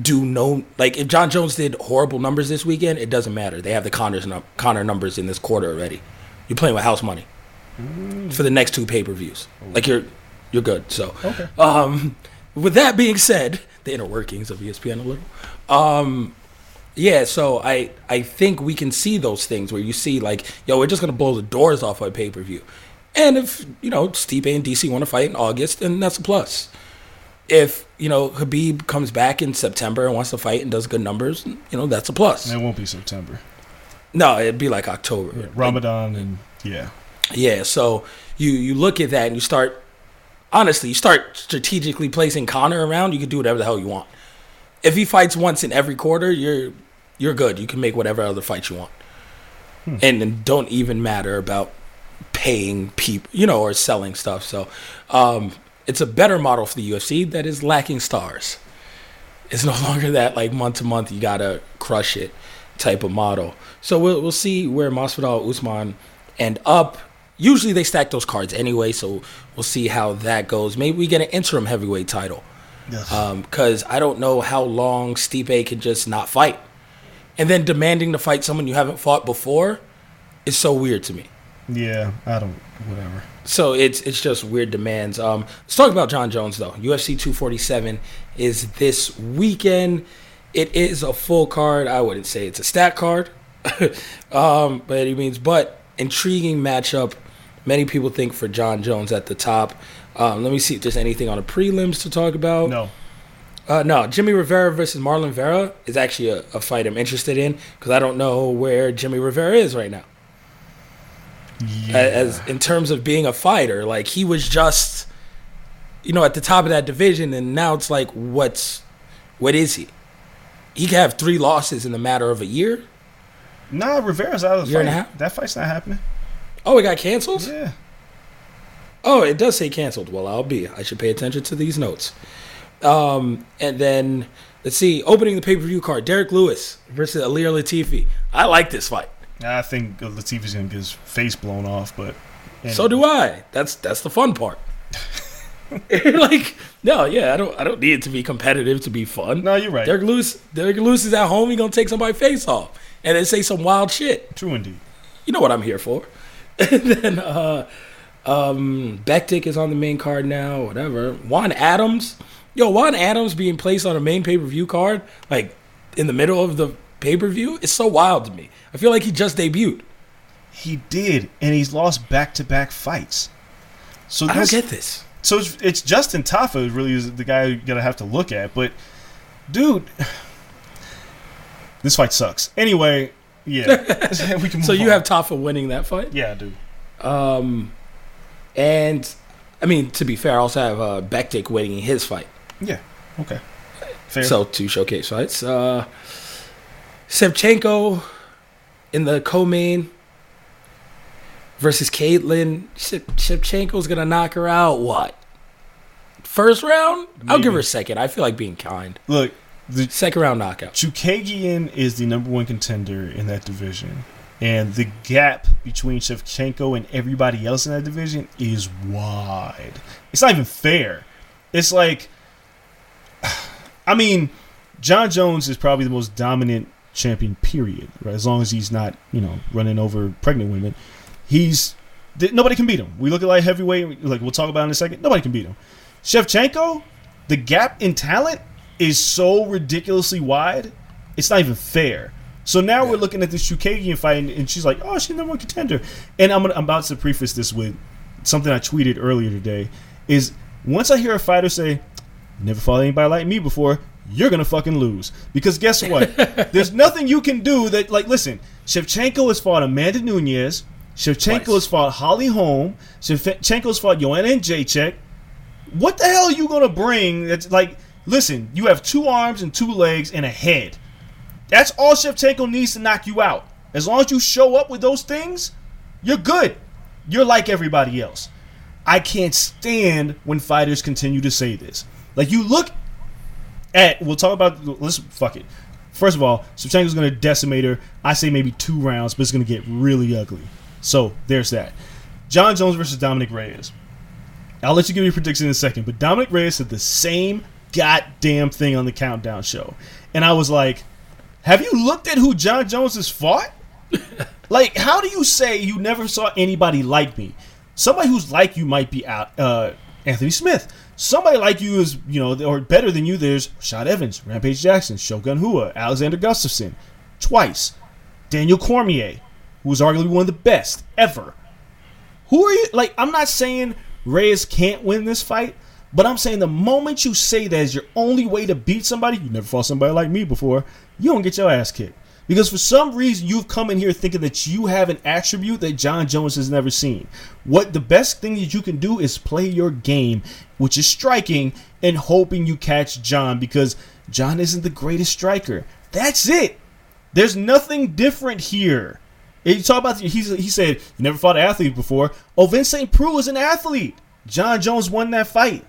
do no like if Jon Jones did horrible numbers this weekend, it doesn't matter. They have the Conor's num- Conor numbers in this quarter already. You're playing with house money for the next two pay per views. Like you're you're good. So Okay. um, with that being said, the inner workings of ESPN a little. Um, yeah, so I I think we can see those things where you see like, yo, we're just gonna blow the doors off our pay per view, and if you know Stipe and DC want to fight in August, then that's a plus. If you know Khabib comes back in September and wants to fight and does good numbers, you know that's a plus. it won't be September. No, it'd be like October. Yeah, Ramadan and yeah. Yeah, so you you look at that and you start honestly, you start strategically placing Conor around, you can do whatever the hell you want. If he fights once in every quarter, you're you're good. You can make whatever other fights you want. Hmm. And then don't even matter about paying people, you know, or selling stuff. So, um it's a better model for the UFC that is lacking stars. It's no longer that like month to month you gotta crush it type of model. So we'll we'll see where Masvidal Usman end up. Usually they stack those cards anyway, so we'll see how that goes. Maybe we get an interim heavyweight title because I don't know how long Stipe can just not fight, and then demanding to fight someone you haven't fought before is so weird to me. Yeah, I don't. Whatever. So it's it's just weird demands. Um, let's talk about Jon Jones though. UFC 247 is this weekend. It is a full card. I wouldn't say it's a stat card, um, by any means, but intriguing matchup. Many people think for Jon Jones at the top. Um, let me see if there's anything on the prelims to talk about. No. Uh, no, Jimmy Rivera versus Marlon Vera is actually a, a fight I'm interested in because I don't know where Jimmy Rivera is right now Yeah. as in terms of being a fighter. Like he was just, you know, at the top of that division, and now it's like, what's, what is he? He could have three losses in the matter of a year. Nah, Rivera's out of the Year fight. and a half? That fight's not happening. Oh, it got canceled. Yeah. Oh, it does say canceled. Well, I'll be. I should pay attention to these notes. Um, and then let's see. Opening the pay per view card: Derrick Lewis versus Ilir Latifi. I like this fight. I think Latifi's gonna get his face blown off, but So do I. That's that's the fun part. like no, yeah, I don't I don't need it to be competitive to be fun. No, you're right. Derrick Lewis, Derrick Lewis is at home. He gonna take somebody's face off and then say some wild shit. True indeed. You know what I'm here for. and then uh, um, Bektic is on the main card now. Whatever. Juan Adams, yo, Juan Adams being placed on a main pay per view card, like in the middle of the pay per view, is so wild to me. I feel like he just debuted. He did, and he's lost back to back fights. So I don't get this. so it's, it's Justin Tafa really is the guy you gotta have to look at. But dude, this fight sucks. Anyway, yeah, we can. So you on. have Tafa winning that fight? yeah, dude. Um, and I mean, to be fair, I also have uh, Bektic winning his fight. Yeah, okay, fair. So two showcase fights. Uh, Shevchenko in the co-main versus Katlyn. Shev- Shevchenko's gonna knock her out. What? First round? I'll give her a second. I feel like being kind. look, the Second round knockout. Chookagian is the number one contender in that division. And the gap between Shevchenko and everybody else in that division is wide. It's not even fair. It's like, I mean, Jon Jones is probably the most dominant champion, period. Right? As long as he's not, you know, running over pregnant women, he's nobody can beat him. We look at like heavyweight, like we'll talk about in a second. Nobody can beat him. Shevchenko, the gap in talent is so ridiculously wide. It's not even fair. So now we're looking at this Chookagian fight, and, and she's like, "Oh, she's number one contender." And I'm, gonna, I'm about to preface this with something I tweeted earlier today. Is once I hear a fighter say, "Never fought anybody like me before," you're gonna fucking lose. Because guess what? There's nothing you can do that. Like, listen, Shevchenko has fought Amanda Nunes. Shevchenko Twice. has fought Holly Holm. Shevchenko has fought Joanna Jedrzejczyk what the hell are you gonna bring that's like listen you have two arms and two legs and a head that's all Shevchenko needs to knock you out as long as you show up with those things you're good you're like everybody else i can't stand when fighters continue to say this like you look at we'll talk about let's fuck it first of all Shevchenko's gonna decimate her i say maybe two rounds but it's gonna get really ugly so there's that jon jones versus dominic reyes I'll let you give your prediction in a second, but Dominic Reyes said the same goddamn thing on the countdown show. And I was like, have you looked at who Jon Jones has fought? like, how do you say you never saw anybody like me? Somebody who's like you might be out uh, Anthony Smith. Somebody like you is, you know, or better than you, there's Shad Evans, Rampage Jackson, Shogun Rua, Alexander Gustafsson, twice. Daniel Cormier, who was arguably one of the best ever. Who are you? Like, I'm not saying Reyes can't win this fight, but I'm saying the moment you say that is your only way to beat somebody, you never fought somebody like me before, you don't get your ass kicked. Because for some reason you've come in here thinking that you have an attribute that Jon Jones has never seen. What the best thing that you can do is play your game, which is striking, and hoping you catch Jon because Jon isn't the greatest striker. That's it. There's nothing different here. You talk about he's, he said never fought an athlete before. Oh, Vince St. Preux was an athlete. Jon Jones won that fight.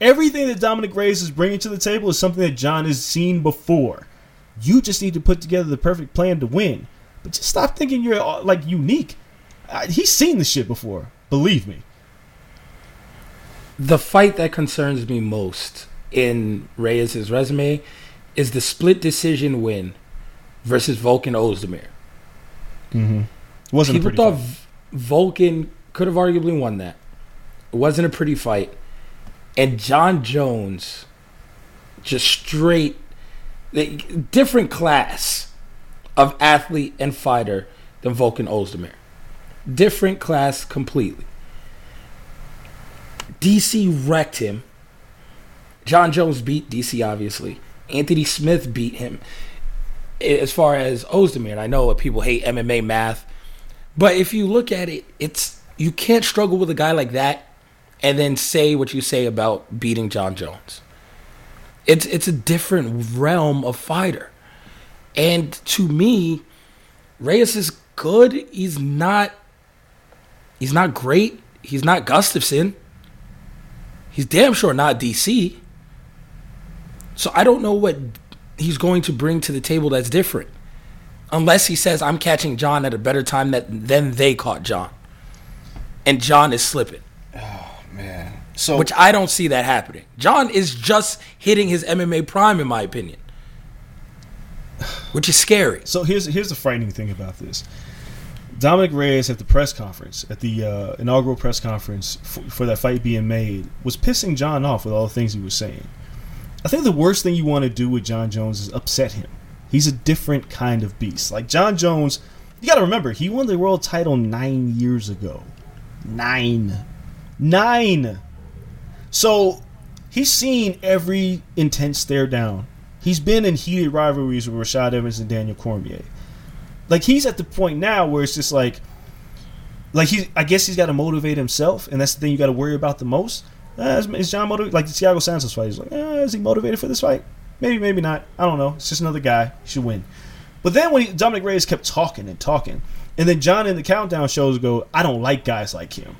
Everything that Dominic Reyes is bringing to the table is something that Jon has seen before. You just need to put together the perfect plan to win. But just stop thinking you're uh, like unique. He's seen this shit before. Believe me. The fight that concerns me most in Reyes' resume is the split decision win versus Volkan Ozdemir. It wasn't People a thought fight. Volkan could have arguably won that. It wasn't a pretty fight. And Jon Jones, just straight, different class of athlete and fighter than Volkan Ozdemir. Different class completely. DC wrecked him. Jon Jones beat DC, obviously. Anthony Smith beat him. As far as Ozdemir, and I know people hate MMA math, but if you look at it, it's you can't struggle with a guy like that and then say what you say about beating Jon Jones. It's it's a different realm of fighter. And to me, Reyes is good. He's not. He's not great. He's not Gustafsson. He's damn sure not DC. So I don't know what he's going to bring to the table that's different. Unless he says I'm catching Jon at a better time that than they caught Jon. And Jon is slipping. Oh man. So Which I don't see that happening. Jon is just hitting his MMA prime in my opinion. Which is scary. So here's here's the frightening thing about this. Dominic Reyes at the press conference, at the uh, inaugural press conference for, for that fight being made, was pissing Jon off with all the things he was saying. I think the worst thing you want to do with Jon Jones is upset him. He's a different kind of beast. Like Jon Jones, you got to remember, he won the world title nine years ago. Nine. Nine. So he's seen every intense stare down. He's been in heated rivalries with Rashad Evans and Daniel Cormier. Like he's at the point now where it's just like, like he, I guess he's got to motivate himself, and that's the thing you got to worry about the most. Uh, is, Jon motivated? Like the Thiago Santos fight, he's like, uh, is he motivated for this fight? Maybe, maybe not. I don't know. It's just another guy. He should win. But then when he, Dominic Reyes kept talking and talking, and then Jon in the countdown shows go, I don't like guys like him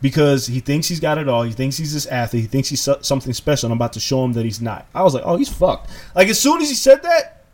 because he thinks he's got it all. He thinks he's this athlete. He thinks he's something special. And I'm about to show him that he's not. I was like, oh, he's fucked. Like as soon as he said that,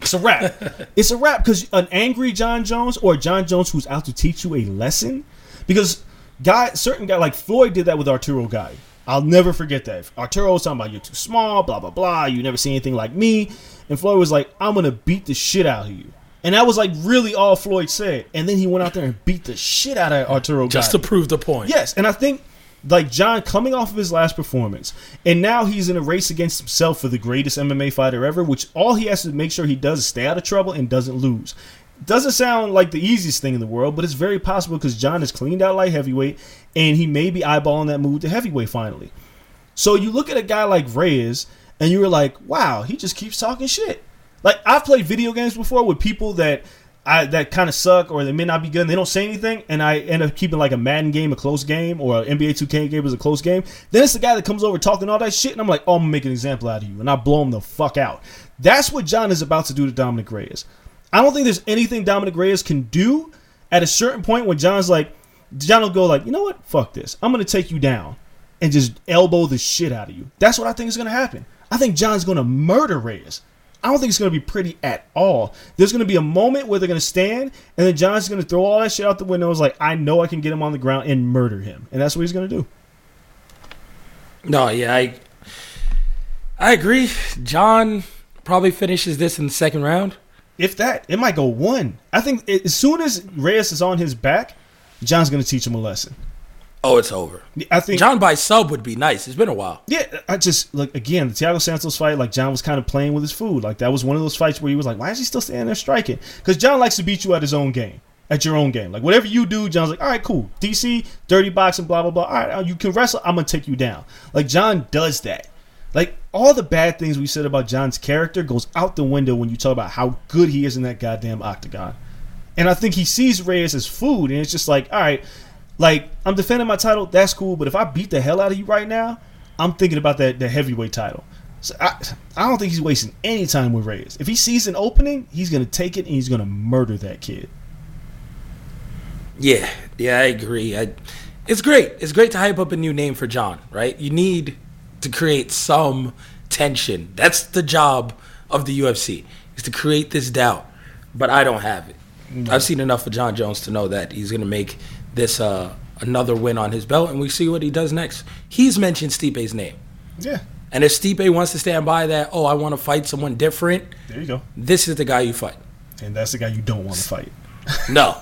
it's a wrap. it's a wrap because an angry Jon Jones or Jon Jones who's out to teach you a lesson. Because guy, certain guy like Floyd did that with Arturo Gatti. I'll never forget that. Arturo was talking about you're too small, blah blah blah. You never see anything like me. And Floyd was like, I'm gonna beat the shit out of you. And that was like really all Floyd said. And then he went out there and beat the shit out of Arturo Just Gatti. to prove the point. Yes, and I think like Jon coming off of his last performance, and now he's in a race against himself for the greatest MMA fighter ever, which all he has to make sure he does is stay out of trouble and doesn't lose. Doesn't sound like the easiest thing in the world, but it's very possible because Jon has cleaned out light heavyweight, and he may be eyeballing that move to heavyweight finally. So you look at a guy like Reyes, and you were like, wow, he just keeps talking shit. Like I've played video games before with people that I that kind of suck or they may not be good and they don't say anything, and I end up keeping like a Madden game a close game or an NBA 2K game as a close game. Then it's the guy that comes over talking all that shit, and I'm like, oh, I'm gonna make an example out of you, and I blow him the fuck out. That's what Jon is about to do to Dominic Reyes. I don't think there's anything Dominic Reyes can do at a certain point when Jon's like, Jon will go like, you know what, fuck this, I'm gonna take you down and just elbow the shit out of you. That's what I think is gonna happen. I think Jon's gonna murder Reyes. I don't think it's going to be pretty at all. There's going to be a moment where they're going to stand, and then Jon's going to throw all that shit out the window. It's like, I know I can get him on the ground and murder him. And that's what he's going to do. No, yeah, I I agree. Jon probably finishes this in the second round. If that, it might go one. I think as soon as Reyes is on his back, Jon's going to teach him a lesson. Oh, it's over. I think Jon by sub would be nice. It's been a while. Yeah, I just like again the Thiago Santos fight. Like Jon was kind of playing with his food. Like that was one of those fights where he was like, "Why is he still standing there striking?" Because Jon likes to beat you at his own game, at your own game. Like whatever you do, Jon's like, "All right, cool, DC, dirty boxing, blah blah blah. All right, you can wrestle. I'm gonna take you down." Like Jon does that. Like all the bad things we said about Jon's character goes out the window when you talk about how good he is in that goddamn octagon. And I think he sees Reyes as food, and it's just like, all right, like I'm defending my title, that's cool. But if I beat the hell out of you right now, I'm thinking about that the heavyweight title. So I, I don't think he's wasting any time with Reyes. If he sees an opening, he's gonna take it and he's gonna murder that kid. Yeah, yeah, I agree. I, it's great. It's great to hype up a new name for Jon, right? You need to create some tension. That's the job of the UFC is to create this doubt. But I don't have it. I've seen enough of Jon Jones to know that he's to make this uh, another win on his belt, and we see what he does next. He's mentioned Stipe's name, Yeah, and if Stipe wants to stand by that, oh, I want to fight someone different. there you go. This is the guy you fight. And that's the guy you don't want to fight. No.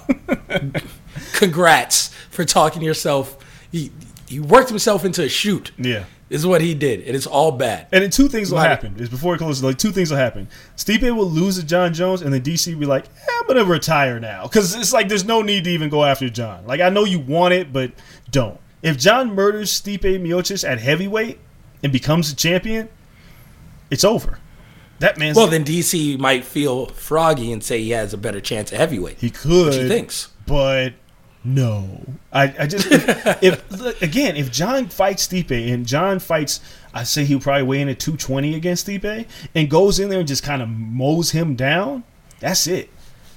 Congrats for talking yourself. He he worked himself into a shoot. Yeah. Is what he did, and it's all bad. And then two things will happen. Is before it closes, like two things will happen. Stipe will lose to Jon Jones, and then DC will be like, eh, "I'm gonna retire now," because it's like there's no need to even go after Jon. Like I know you want it, but don't. If Jon murders Stipe Miocic at heavyweight and becomes a champion, it's over. That man's Well, then DC might feel froggy and say he has a better chance at heavyweight. he could. He thinks. but no. I, I just if, if again if Jon fights Stipe and Jon fights, I say he'll probably weigh in at two twenty against Stipe and goes in there and just kind of mows him down. That's it.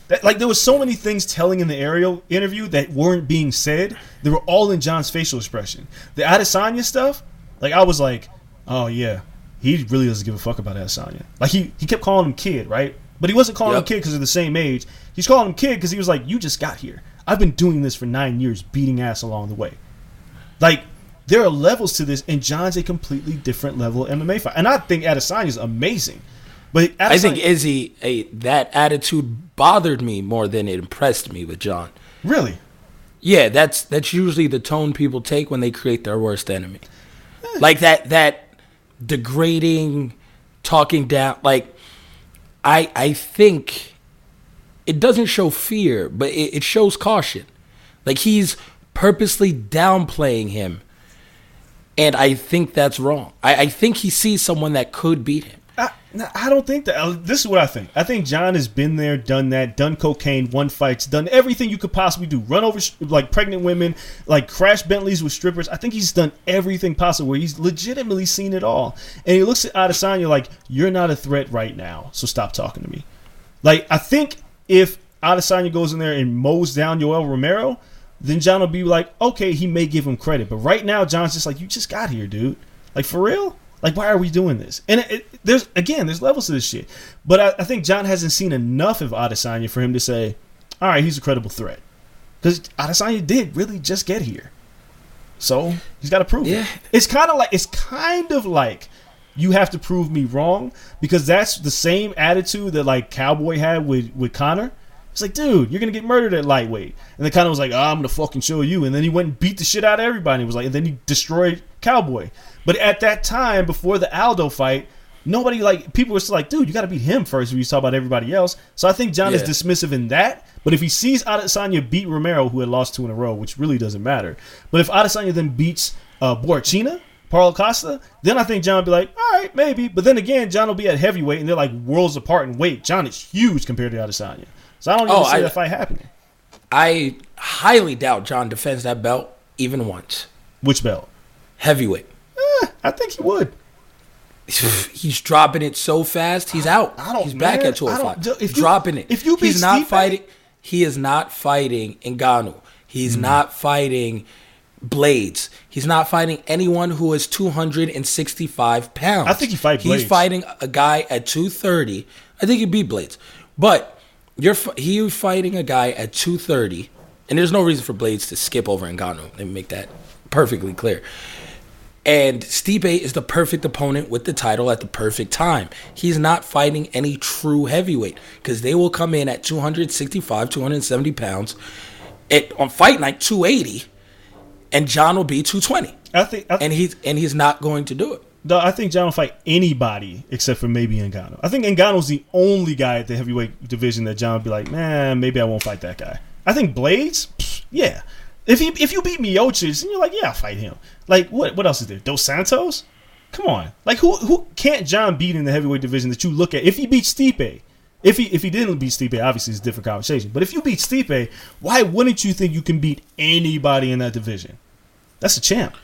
That, like there was so many things telling in the Ariel interview that weren't being said. They were all in Jon's facial expression. The Adesanya stuff, like I was like, oh yeah, he really doesn't give a fuck about Adesanya. Like he he kept calling him kid, right? But he wasn't calling Yep. him kid because they're the same age. He's calling him kid because he was like, you just got here. I've been doing this for nine years, beating ass along the way. Like there are levels to this, and Jon's a completely different level MMA fight. And I think Adesanya is amazing. But Adesanya, I think Izzy, a, that attitude bothered me more than it impressed me with Jon. really. Yeah, that's that's usually the tone people take when they create their worst enemy. Eh. Like that that degrading, talking down. Like I I think it doesn't show fear, but it, it shows caution. Like he's purposely downplaying him, and I think that's wrong. I, I think he sees someone that could beat him. I, I don't think that. uh, This is what I think. I think Jon has been there, done that, done cocaine, won fights, done everything you could possibly do. Run over like pregnant women, like crash Bentleys with strippers. I think he's done everything possible. Where he's legitimately seen it all, and he looks at Adesanya like, "You're not a threat right now, so stop talking to me." Like I think if Adesanya goes in there and mows down Yoel Romero, then Jon will be like, okay, he may give him credit, but right now Jon's just like, you just got here, dude. Like for real. Like why are we doing this? And it, it, there's again, there's levels to this shit. But I, I think Jon hasn't seen enough of Adesanya for him to say, all right, he's a credible threat. Because Adesanya did really just get here, so he's got to prove Yeah. it. It's kind of like it's kind of like you have to prove me wrong because that's the same attitude that like Cowboy had with with Conor. It's like, dude, you're gonna get murdered at lightweight, and then Conor was like, oh, I'm gonna fucking show you, and then he went and beat the shit out of everybody. He was like, and then he destroyed Cowboy. But at that time, before the Aldo fight, nobody like people were still like, dude, you got to beat him first. When you talk about everybody else, so I think Jon is dismissive in that. But if he sees Adesanya beat Romero, who had lost two in a row, which really doesn't matter. But if Adesanya then beats uh, Borrachinha, Paulo Costa, then I think Jon will be like, all right, maybe. But then again, Jon will be at heavyweight, and they're like worlds apart in weight. Jon is huge compared to Adesanya, so I don't even Oh, see I- that fight happening. I highly doubt Jon defends that belt even once. Which belt? Heavyweight. I think he would. He's dropping it so fast. He's out. I don't- He's back man, at 205. I don't- if you- dropping it. if you he's not fighting. He is not fighting Ngannou. He's Hmm. not fighting Blaydes. He's not fighting anyone who is 265 pounds. I think he fight Blaydes. He's fighting a guy at 230. I think he beat Blaydes, but you're he fighting a guy at 230, and there's no reason for Blaydes to skip over Ngannou. Let me make that perfectly clear. And Stipe is the perfect opponent with the title at the perfect time. He's not fighting any true heavyweight because they will come in at 265, 270 pounds at, on fight night 280, and Jon will be 220. I think. I, And he's and he's not going to do it. No, I think Jon will fight anybody except for maybe Ngannou. I think Ngannou's the only guy at the heavyweight division that Jon would be like, man, maybe I won't fight that guy. I think Blaydes, yeah. If he if you beat Miocic, and you're like, yeah, I'll fight him. Like what what else is there? Dos Santos? Come on. Like who who can't Jon beat in the heavyweight division that you look at? If he beats Stipe, if he if he didn't beat Stipe, obviously it's a different conversation. But if you beat Stipe, why wouldn't you think you can beat anybody in that division? That's a champ.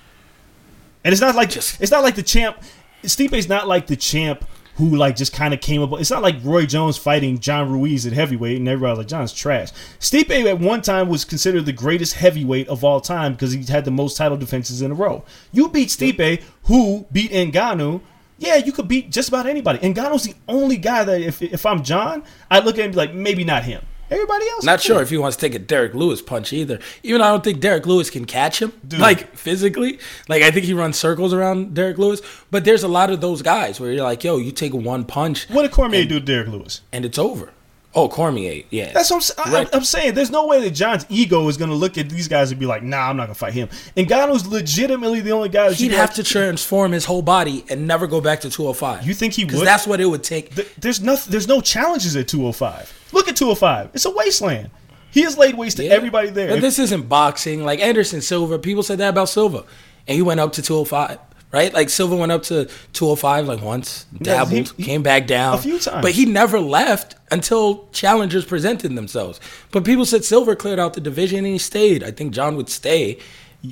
And it's not like Just- it's not like the champ. Stipe's not like the champ who like just kind of came up. It's not like Roy Jones fighting John Ruiz at heavyweight and everybody was like John's trash. Stipe at one time was considered the greatest heavyweight of all time because he had the most title defenses in a row. You beat Stipe, who beat Ngannou. Yeah, you could beat just about anybody. Ngannou's the only guy that if if I'm Jon, I look at him and be like, maybe not him. Everybody else, Not sure if he wants to take a Derrick Lewis punch either. Even I don't think Derrick Lewis can catch him, Dude. like physically. Like I think he runs circles around Derrick Lewis. But there's a lot of those guys where you're like, yo, you take one punch What did Cormier do to Derrick Lewis? and it's over. Oh, Cormier, yeah. That's what I'm, Right. I'm, I'm saying. There's no way that Jon's ego is going to look at these guys and be like, "Nah, I'm not going to fight him." And Ngannou's legitimately the only guy that He'd have to transform his whole body and never go back to 205. You think he would? that's what it would take. Th- There's no, there's no challenges at 205. Look at 205. It's a wasteland. He has laid waste to Yeah. everybody there. But If- this isn't boxing. Like Anderson Silva, people said that about Silva, and he went up to 205. Right, like Silva went up to 205 like once, Yeah, he- dabbled, he- came back down a few times. but he never left until challengers presented themselves. But people said Silva cleared out the division and he stayed. I think Jon would stay,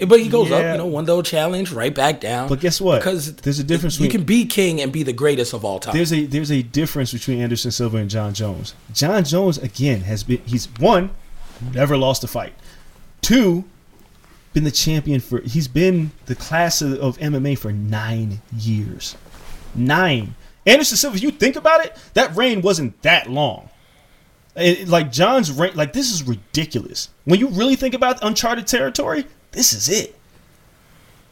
But he goes up, you know, one little challenge, right back down. But guess what? Because There's a difference You between- can be king and be the greatest of all time. There's a there's a difference between Anderson Silva and Jon Jones. Jon Jones again has been he's one never lost a fight. Two been the champion for he's been the class of, of MMA for 9 years. 9. Anderson Silva, you think about it, that reign wasn't that long. It- like Jon's reign like this is ridiculous. When you really think about uncharted territory, this is it.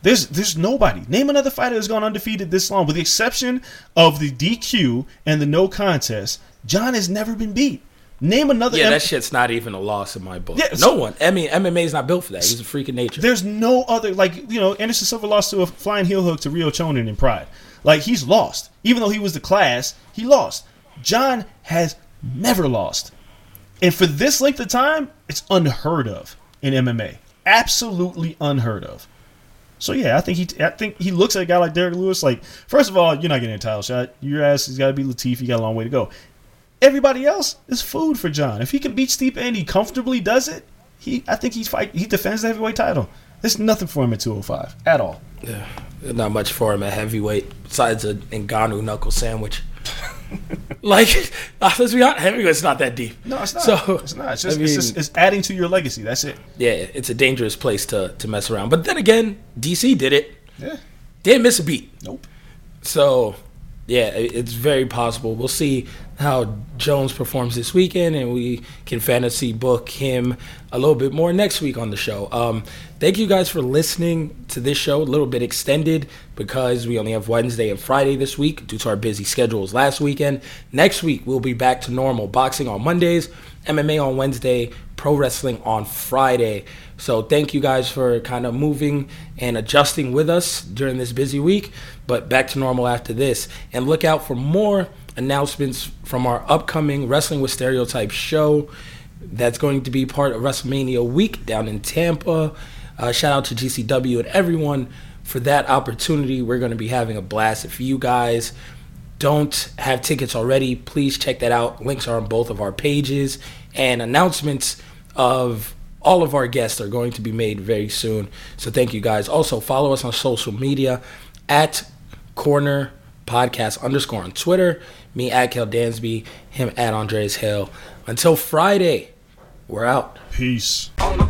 There's there's nobody. Name another fighter that's gone undefeated this long, with the exception of the DQ and the no contest. Jon has never been beat. Name another. yeah, M- that shit's not even a loss in my book. Yeah, no so- one. I mean, MMA is not built for that. He's a freak of nature. There's no other like you know Anderson Silva lost to a flying heel hook to Ryo Chonan in Pride. Like he's lost, even though he was the class, he lost. Jon has never lost, and for this length of time, it's unheard of in MMA. Absolutely unheard of. So yeah, I think he I think he looks at a guy like Derrick Lewis like first of all, you're not getting a title shot. Your ass has got to be Latif. You got a long way to go. Everybody else is food for Jon. If he can beat Stipe and he comfortably does it, he I think he's fight he defends the heavyweight title. There's nothing for him at 205 at all. Yeah, not much for him at heavyweight besides a Ngannou knuckle sandwich. like, uh, let's be honest, heavyweight's not that deep. No, it's not. So, it's not. It's just, I it's, just it's adding to your legacy. That's it. Yeah, it's a dangerous place to, to mess around. But then again, DC did it. Yeah. Didn't miss a beat. Nope. So, yeah, it's very possible. We'll see how Jones performs this weekend, and we can fantasy book him a little bit more next week on the show. Um, thank you guys for listening to this show, a little bit extended because we only have Wednesday and Friday this week due to our busy schedules last weekend. Next week, we'll be back to normal boxing on Mondays, MMA on Wednesday, pro wrestling on Friday. So thank you guys for kind of moving and adjusting with us during this busy week, but back to normal after this. And look out for more announcements from our upcoming Wrestling with Stereotypes show that's going to be part of WrestleMania week down in Tampa. Uh, shout out to GCW and everyone for that opportunity. We're going to be having a blast. If you guys don't have tickets already, please check that out. Links are on both of our pages, and announcements of all of our guests are going to be made very soon. So thank you guys. Also, follow us on social media at Corner Podcast underscore on Twitter. Me at Kel Dansby, him at Andreas Hale. Until Friday, we're out. Peace. On the